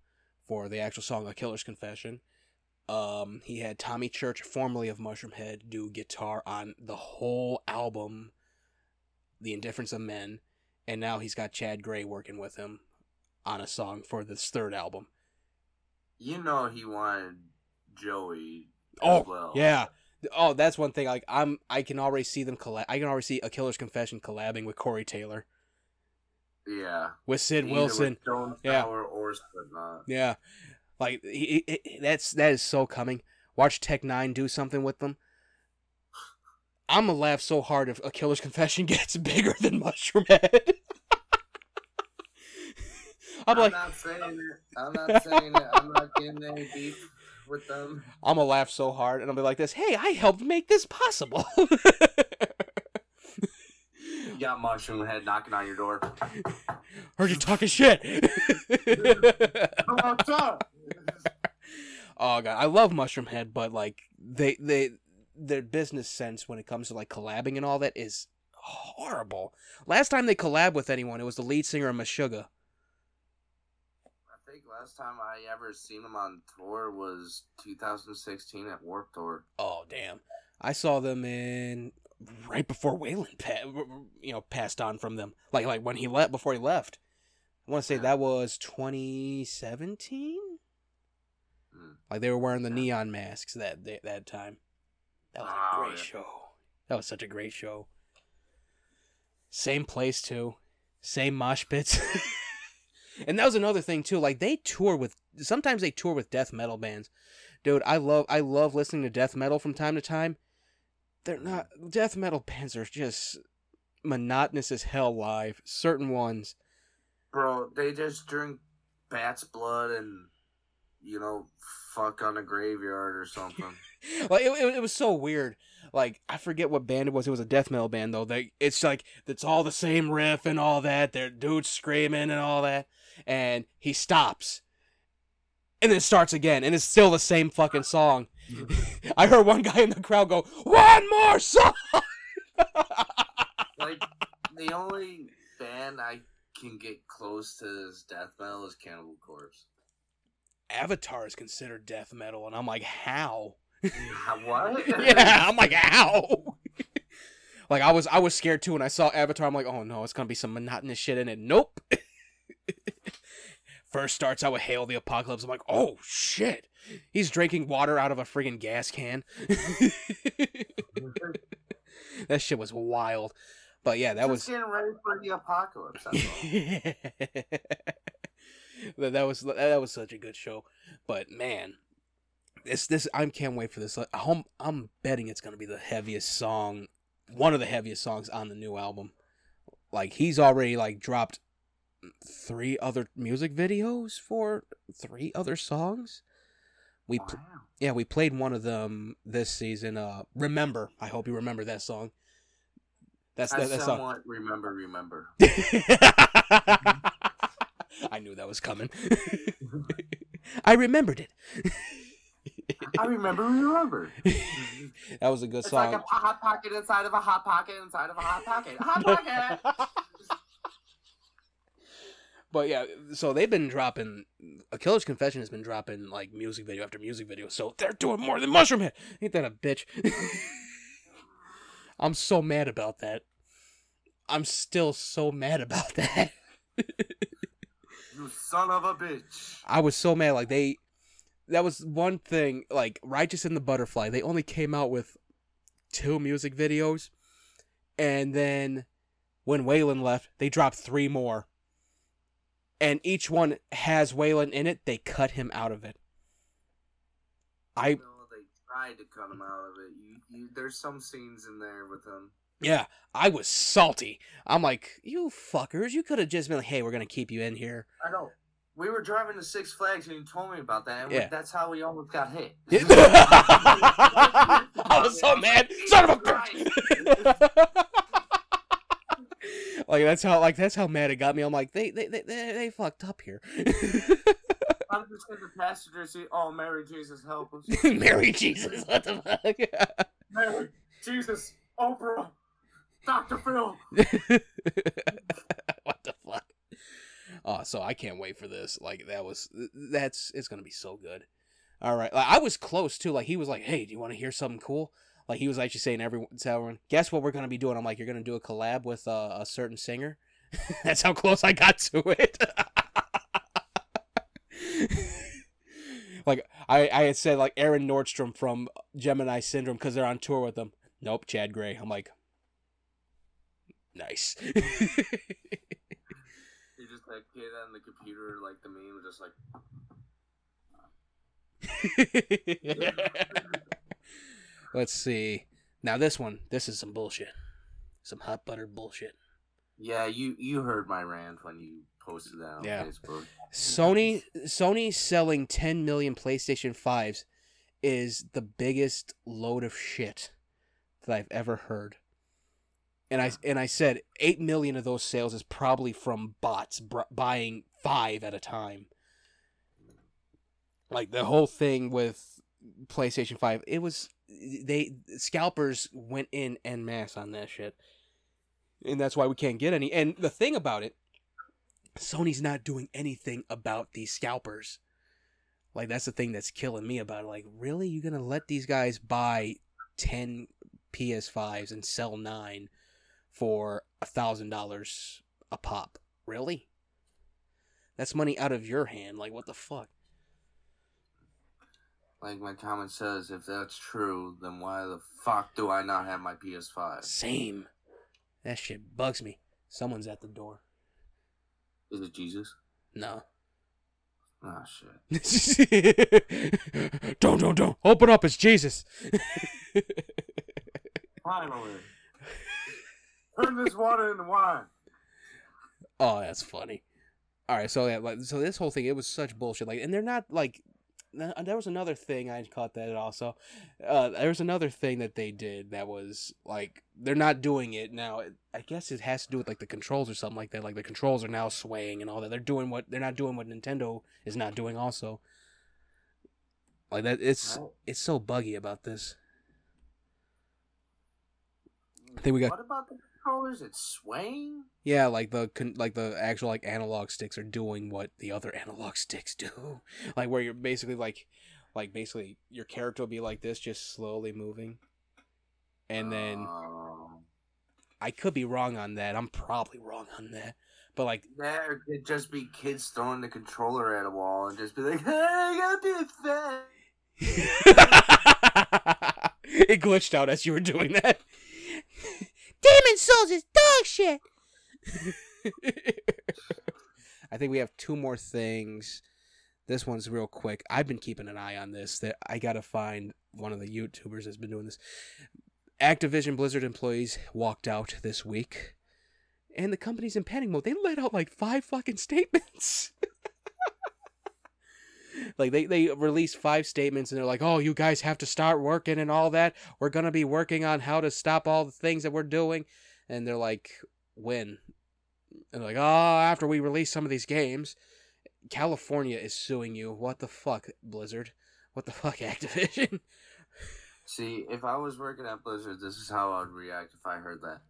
for the actual song A Killer's Confession. Um, he had Tommy Church, formerly of Mushroomhead, do guitar on the whole album, The Indifference of Men, and now he's got Chad Gray working with him on a song for this third album. You know he wanted Joey as Oh, well. yeah. Oh, that's one thing. Like I'm, I can already see them collab. I can already see A Killer's Confession collabing with Corey Taylor, Yeah. with Sid Either Wilson. with Yeah. Or Slipknot. Yeah, like he, he- he- that's that is so coming. Watch Tech N9ne do something with them. I'm gonna laugh so hard if A Killer's Confession gets bigger than Mushroomhead. I'm I'm like, not saying it. I'm not saying it. I'm not getting any beef with them. I'm gonna laugh so hard, and I'll be like this. Hey, I helped make this possible. You got Mushroomhead knocking on your door. Heard you talking shit. Up? oh god, I love Mushroomhead, but like they they their business sense when it comes to like collabing and all that is horrible. Last time they collabed with anyone, it was the lead singer of Meshuggah. I think last time I ever seen them on tour was 2016 at Warped Tour. Oh damn! I saw them in right before Waylon, pa- you know, passed on from them. Like like when he left before he left. I want to say that was 2017. Hmm. Like they were wearing the Yeah. neon masks that, that time. That was a great yeah. show. That was such a great show. Same place too, same mosh pits. and that was another thing too. Like they tour with sometimes they tour with death metal bands. Dude, I love I love listening to death metal from time to time. They're not death metal bands are just monotonous as hell live. Certain ones. Bro, they just drink bat's blood and you know fuck on a graveyard or something. like it, it, it was so weird. Like I forget what band it was. It was a death metal band though. They it's like it's all the same riff and all that. They're dudes screaming and all that, and he stops, and then starts again, and it's still the same fucking song. I heard one guy in the crowd go, "One more song." like the only band I can get close to is death metal is Cannibal Corpse. Avatar is considered death metal, and I'm like, how? Ha- what? yeah, I'm like, how? like I was, I was scared too when I saw Avatar. I'm like, oh no, it's gonna be some monotonous shit in it. Nope. First starts out with "Hail the Apocalypse." I'm like, oh shit, he's drinking water out of a friggin' gas can. that shit was wild. But yeah, that Just was getting ready for the apocalypse. That, that was that was such a good show. But man, this this I can't wait for this. I'm I'm betting it's gonna be the heaviest song, one of the heaviest songs on the new album. Like he's already like dropped three other music videos for three other songs. We Wow. yeah we played one of them this season. Uh, remember I hope you remember that song. That's I that, that song. remember, remember. I knew that was coming. I remembered it. I remember, remember. that was a good It's song. like a hot pocket inside of a hot pocket inside of a hot pocket. Hot pocket. but yeah, so they've been dropping. A Killer's Confession has been dropping like music video after music video. So they're doing more than Mushroomhead. Ain't that a bitch? I'm so mad about that. I'm still so mad about that. You son of a bitch. I was so mad. Like they, that was one thing. Like Righteous and the Butterfly, they only came out with two music videos, and then when Waylon left, they dropped three more. And each one has Waylon in it. They cut him out of it. I No, they tried to cut him out of it. You, you, there's some scenes in there with him. Yeah, I was salty. I'm like, you fuckers, you could have just been like, hey, we're gonna keep you in here. I know. We were driving to Six Flags and you told me about that, and we- Yeah. that's how we almost got hit. I was so mad, son of a bitch. like that's how like that's how mad it got me. I'm like they they they, they, they fucked up here. I'm just in the passenger seat. Oh, Mary Jesus, help us. Mary Jesus, what the fuck? Mary Jesus, Oprah, Dr. Phil. what the fuck? Oh, so I can't wait for this. Like that was that's it's gonna be so good. All right, like I was close too. Like he was like, "Hey, do you want to hear something cool?" Like he was actually saying everyone, to everyone, "Guess what we're gonna be doing?" I'm like, "You're gonna do a collab with uh, a certain singer." that's how close I got to it. like I, I had said like Aaron Nordstrom from Gemini Syndrome because they're on tour with them. Nope, Chad Gray. I'm like, nice. You just like get on the computer, like the meme, was just like. Let's see. Now this one, this is some bullshit. Some hot butter bullshit. Yeah, you you heard my rant when you posted that on Yeah. Facebook. Sony Sony selling 10 million PlayStation 5s is the biggest load of shit that I've ever heard. And I and I said 8 million of those sales is probably from bots br- buying 5 at a time. Like the whole thing with PlayStation 5, it was they scalpers went in en masse on that shit. And that's why we can't get any. And the thing about it Sony's not doing anything about these scalpers. Like that's the thing that's killing me about it. Like, really, you're gonna let these guys buy ten PS5s and sell nine for a thousand dollars a pop. Really? That's money out of your hand. Like what the fuck? Like my comment says, if that's true, then why the fuck do I not have my PS5? Same. That shit bugs me. Someone's at the door. Is it Jesus? No. Oh shit. don't, don't, don't. Open up. It's Jesus. Finally. Turn this water into wine. Oh, that's funny. All right, so yeah, like, so this whole thing, it was such bullshit. Like, and they're not like. There was another thing I caught that also. Uh, there was another thing that they did that was like they're not doing it now. I guess it has to do with like the controls or something like that. Like the controls are now swaying and all that. They're doing what they're not doing what Nintendo is not doing also. Like that, it's Right. it's so buggy about this. I think we got What about the controllers? It's swaying? Yeah, like the con- like the actual like analog sticks are doing what the other analog sticks do. Like where you're basically like like basically your character will be like this just slowly moving. And then Oh. I could be wrong on that. I'm probably wrong on that. But like That or could just be kids throwing the controller at a wall and just be like, hey, I got this thing. it glitched out as you were doing that. Demon's Souls is dog shit. I think we have two more things. This one's real quick. I've been keeping an eye on this. That I gotta find one of the YouTubers that's been doing this. Activision Blizzard employees walked out this week, and the company's in panic mode. They let out like five fucking statements. like they they released five statements, and they're like, "Oh, you guys have to start working and all that. We're gonna be working on how to stop all the things that we're doing." And they're like, "When?" And they're like, "Oh, after we release some of these games." California is suing you. What the fuck, Blizzard? What the fuck, Activision? See, if I was working at Blizzard, this is how I would react if I heard that.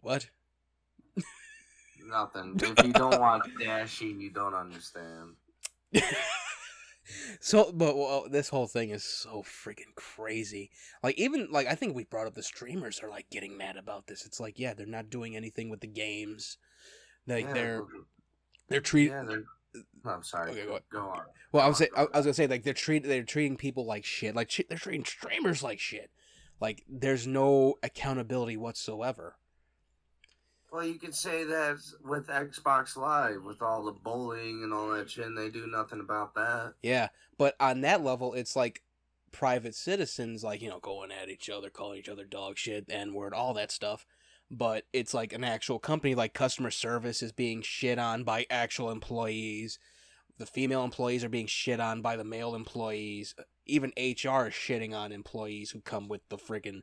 What? Nothing. If you don't watch Dashing, you don't understand. so, but well, this whole thing is so freaking crazy. Like, even like I think we brought up the streamers are like getting mad about this. It's like, yeah, they're not doing anything with the games. Like Yeah, they're they're treating. Yeah, they're. Oh, I'm sorry. Okay, go on. Go on. Well, I was say, I, I was gonna say like they're treat they're treating people like shit. Like they're treating streamers like shit. Like there's no accountability whatsoever. Well, you could say that with Xbox Live, with all the bullying and all that shit, and they do nothing about that. Yeah, but on that level, it's like private citizens, like you know, going at each other, calling each other dog shit, n word, all that stuff. But it's like an actual company, like customer service is being shit on by actual employees. The female employees are being shit on by the male employees. Even HR is shitting on employees who come with the friggin',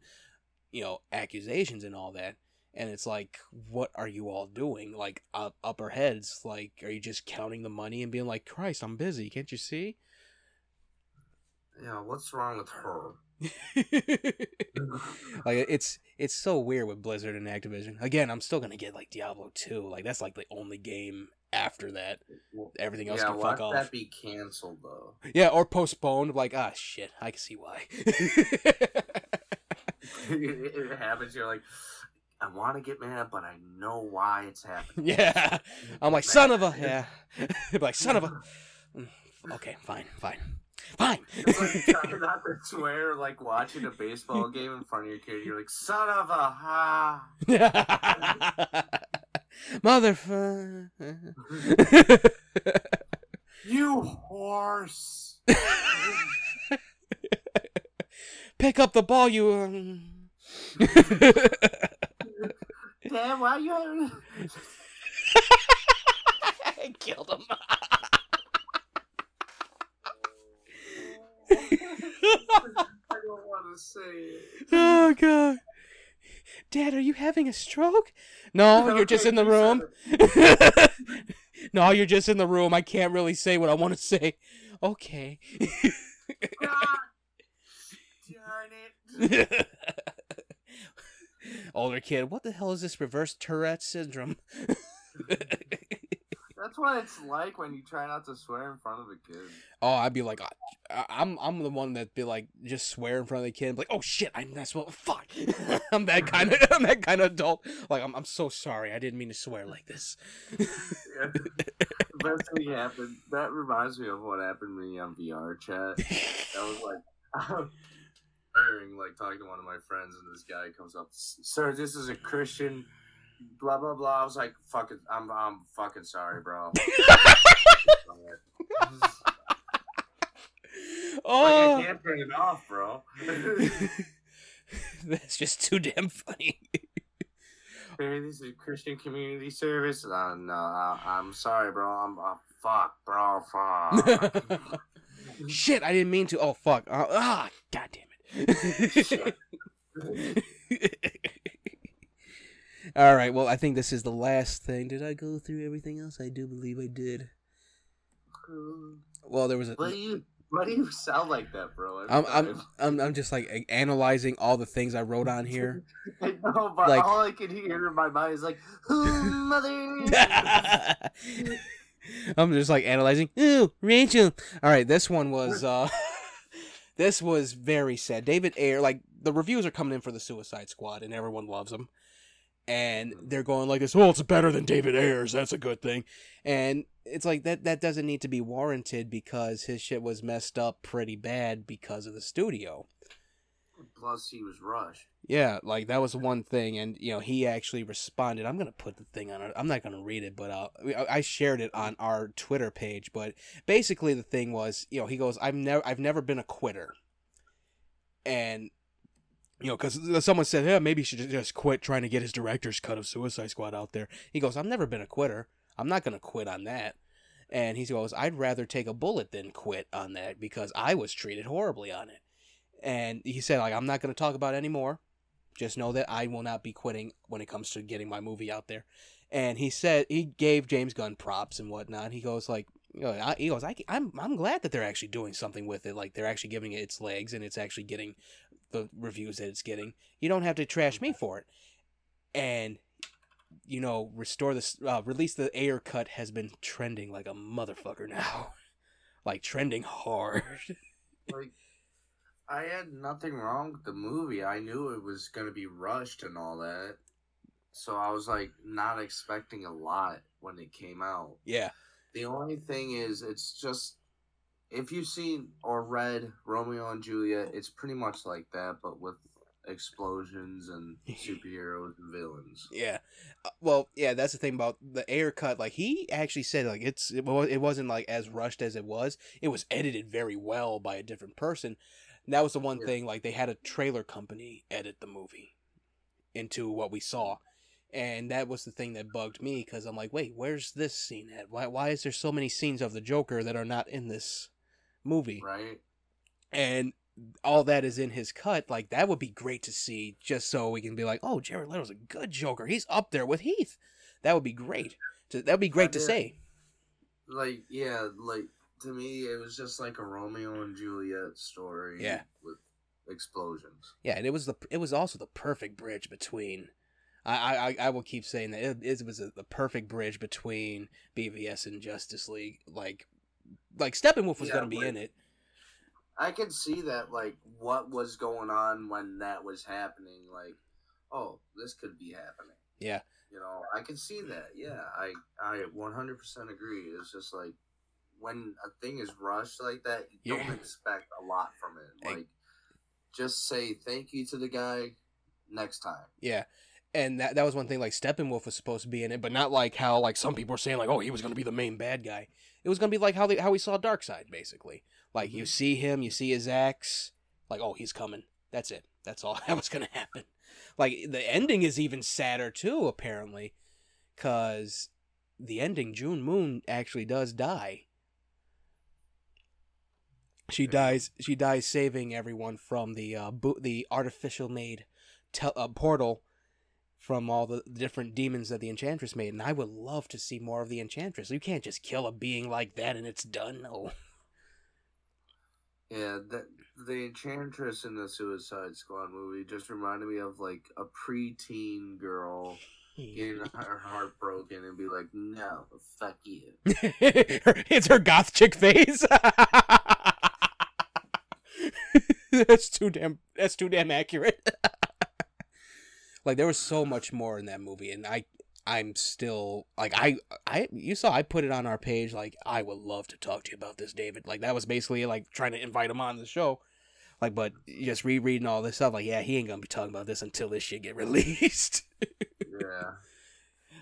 you know, accusations and all that. And it's like, what are you all doing? Like, up, upper heads, like, are you just counting the money and being like, Christ, I'm busy, can't you see? Yeah, what's wrong with her? like it's it's so weird with Blizzard and Activision. Again, I'm still gonna get like Diablo 2. Like that's like the only game after that. Everything else yeah, can fuck off. that be canceled though? Yeah, or postponed. Like ah shit, I can see why. it happens. You're like, I want to get mad, but I know why it's happening. yeah, I'm like son of a yeah, like son of a. Mm, Okay, fine, fine, fine. It's like trying not to swear, like watching a baseball game in front of your kid. You're like, son of a ha. Motherfucker. You horse. Pick up the ball, you. Um... Damn, why you having... I killed him. I don't want to say it. oh god. Dad, are you having a stroke? No, you're just in the room. no, you're just in the room. I can't really say what I want to say. Okay. God darn it. Older kid, what the hell is this reverse Tourette syndrome? That's what it's like when you try not to swear in front of a kid. Oh, I'd be like, I, I'm I'm the one that'd be like, just swear in front of the kid, like, oh shit, I'm that's what fuck. I'm that kind of I'm that kind of adult. Like, I'm I'm so sorry, I didn't mean to swear like this. Yeah. best thing happened. That reminds me of what happened to me on VR chat. That was like, wearing, like talking to one of my friends, and this guy comes up, sir, this is a Christian. Blah blah blah. I was like, "Fucking, I'm I'm fucking sorry, bro." oh, Like, I can't turn it off, bro. that's just too damn funny. Hey, this is Christian Community Service. Uh, no, I, I'm sorry, bro. I'm uh, fuck, bro. Fuck. Shit, I didn't mean to. Oh fuck. Uh, ah, god damn it. All right. Well, I think this is the last thing. Did I go through everything else? I do believe I did. Well, there was a. What do you? Why do you sound like that, bro? I'm, I'm. I'm, I'm just like analyzing all the things I wrote on here. I know, but like- all I can hear in my mind is like, "Ooh, mother." I'm just like analyzing. Ooh, Rachel. All right, this one was uh this was very sad. David Ayer, like the reviews are coming in for the Suicide Squad and everyone loves him. And mm. they're going like this, "Well, it's better than David Ayers. That's a good thing." And it's like that that doesn't need to be warranted because his shit was messed up pretty bad because of the studio. Plus, he was rushed. Yeah, like that was one thing, and you know he actually responded. I'm gonna put the thing on. it. I'm not gonna read it, but uh, I I shared it on our Twitter page. But basically, the thing was, you know, he goes, "I've never, I've never been a quitter," and you know, because someone said, "Yeah, maybe he should just quit trying to get his director's cut of Suicide Squad out there." He goes, "I've never been a quitter. I'm not gonna quit on that." And he goes, "I'd rather take a bullet than quit on that because I was treated horribly on it." And he said, "Like I'm not gonna talk about it anymore." just know that I will not be quitting when it comes to getting my movie out there. And he said he gave James Gunn props and whatnot. He goes like, you know, I, he goes, I, I'm I'm glad that they're actually doing something with it. Like they're actually giving it its legs and it's actually getting the reviews that it's getting. You don't have to trash me for it. And you know, restore this, uh, release the Ayer cut has been trending like a motherfucker now, like trending hard. Like, I had nothing wrong with the movie. I knew it was gonna be rushed and all that, so I was like not expecting a lot when it came out. yeah, The only thing is, it's just if you've seen or read Romeo and Juliet, it's pretty much like that, but with explosions and superheroes and villains. Yeah. Uh, well, yeah, that's the thing about the Ayer cut. Like he actually said, like it's it, wa- it wasn't like as rushed as it was. It was edited very well by a different person. And that was the one thing. Like they had a trailer company edit the movie into what we saw, and that was the thing that bugged me because I'm like, wait, where's this scene at? Why why is there so many scenes of the Joker that are not in this movie? Right? and all that is in his cut, like that would be great to see, just so we can be like, oh, Jared Leto's a good Joker. He's up there with Heath. That would be great. To, that would be great to say. Like, yeah, like to me, it was just like a Romeo and Juliet story. Yeah. With explosions. Yeah, and it was the it was also the perfect bridge between. I I, I will keep saying that it, it was a, the perfect bridge between BVS and Justice League. Like, like Steppenwolf was Yeah, going to be in it. I could see that, like, what was going on when that was happening. Like, oh, this could be happening. Yeah, You know, I can see that. Yeah, I I 100% agree. It's just like when a thing is rushed like that, you Yeah. don't expect a lot from it. Like, just say thank you to the guy next time. Yeah. And that that was one thing like Steppenwolf was supposed to be in it, but not like how like some people were saying like, oh, he was gonna be the main bad guy. It was gonna be like how they how we saw Darkseid, basically. Like you Mhm. see him, you see his axe, like, oh, he's coming. That's it. That's all that was gonna happen. Like the ending is even sadder too, apparently. Cause the ending, June Moon actually does die. She Yeah. dies. She dies saving everyone from the uh, bo- the artificial made tel- uh, portal from all the different demons that the Enchantress made, and I would love to see more of the Enchantress. You can't just kill a being like that and it's done. No. Yeah, the the Enchantress in the Suicide Squad movie just reminded me of like a preteen girl getting her heart broken and be like, no, fuck you. it's her goth chick face. that's too damn. That's too damn accurate. like there was so much more in that movie, and I, I'm still like I, I. You saw I put it on our page. Like I would love to talk to you about this, David. Like that was basically like trying to invite him on the show. Like, but just rereading all this stuff, like, yeah, he ain't gonna be talking about this until this shit get released. Yeah.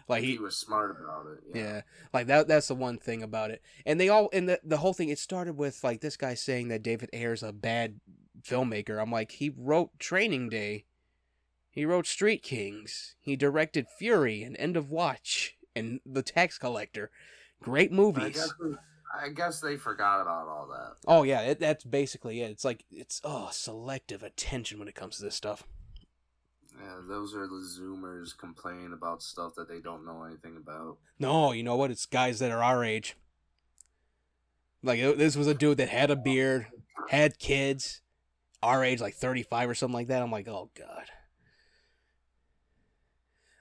like he, he, was smart about it. yeah. Yeah. like that. That's the one thing about it. And they all, and the the whole thing. It started with like this guy saying that David Ayer's a bad filmmaker. I'm like, he wrote Training Day, he wrote Street Kings, he directed Fury and End of Watch and The Tax Collector. Great I movies. guess, I guess they forgot about all that. Oh yeah, it, that's basically it. It's like it's oh selective attention when it comes to this stuff. Yeah, those are the Zoomers complaining about stuff that they don't know anything about. No, you know what? It's guys that are our age. Like this was a dude that had a beard, had kids, our age, like thirty five or something like that. I'm like, oh god.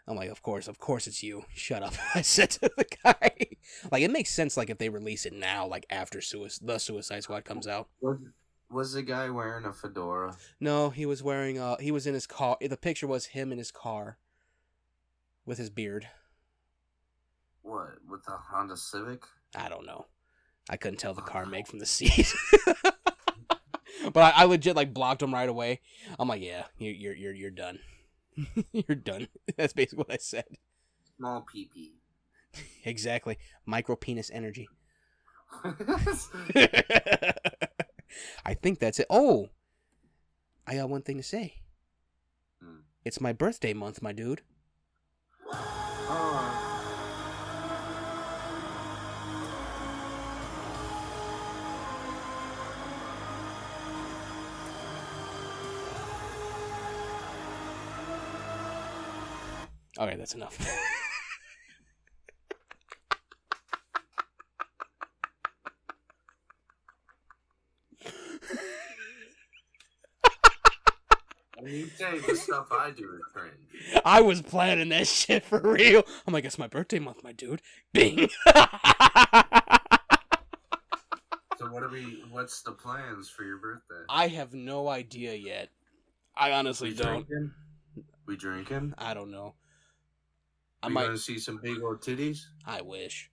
I'm like, of course, of course it's you. Shut up. I said to the guy. like it makes sense like if they release it now, like after Suicide the Suicide Squad comes out. Was, was the guy wearing a fedora? No, he was wearing uh he was in his car the picture was him in his car with his beard. What, with a Honda Civic? I don't know. I couldn't tell the car make from the seat. But I, I legit like blocked him right away. I'm like, yeah, you're you're you're you're done. you're done. That's basically what I said. Small PP. Exactly. Micro penis energy. I think that's it. Oh, I got one thing to say. Hmm. It's my birthday month, my dude. Okay, that's enough. you say the stuff I do is cringe. I was planning that shit for real. I'm like, it's my birthday month, my dude. Bing. So what are we? What's the plans for your birthday? I have no idea yet. I honestly We don't. drinking? We drinking? I don't know. I we might. gonna see some big old titties? I wish.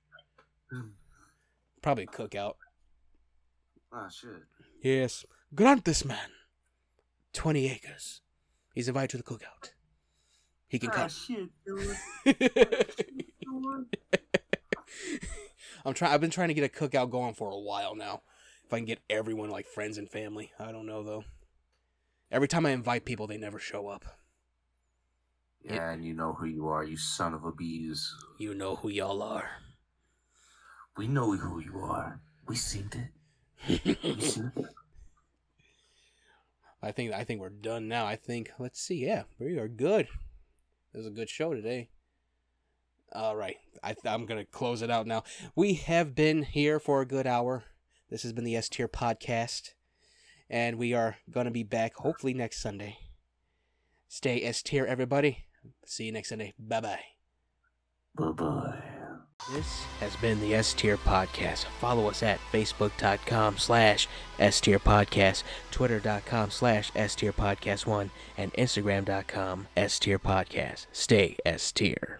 Probably cookout. Ah shit. Yes. Grant this man 20 acres. He's invited to the cookout. He can Ah come. shit, dude. I'm trying. I've been trying to get a cookout going for a while now. If I can get everyone like friends and family, I don't know though. Every time I invite people, they never show up. Yeah, and you know who you are, you son of a bees. You know who y'all are. We know who you are. We seen it. We seen it. I think I think we're done now. I think let's see. Yeah, we are good. It was a good show today. All right, I, I'm gonna close it out now. We have been here for a good hour. This has been the S Tier podcast, and we are gonna be back hopefully next Sunday. Stay S Tier, everybody. See you next Sunday. Bye bye. Bye bye. This has been the S Tier Podcast. Follow us at facebook.com slash S Tier Podcast, twitter.com slash S Tier Podcast 1, and instagram.com S Tier Podcast. Stay S Tier.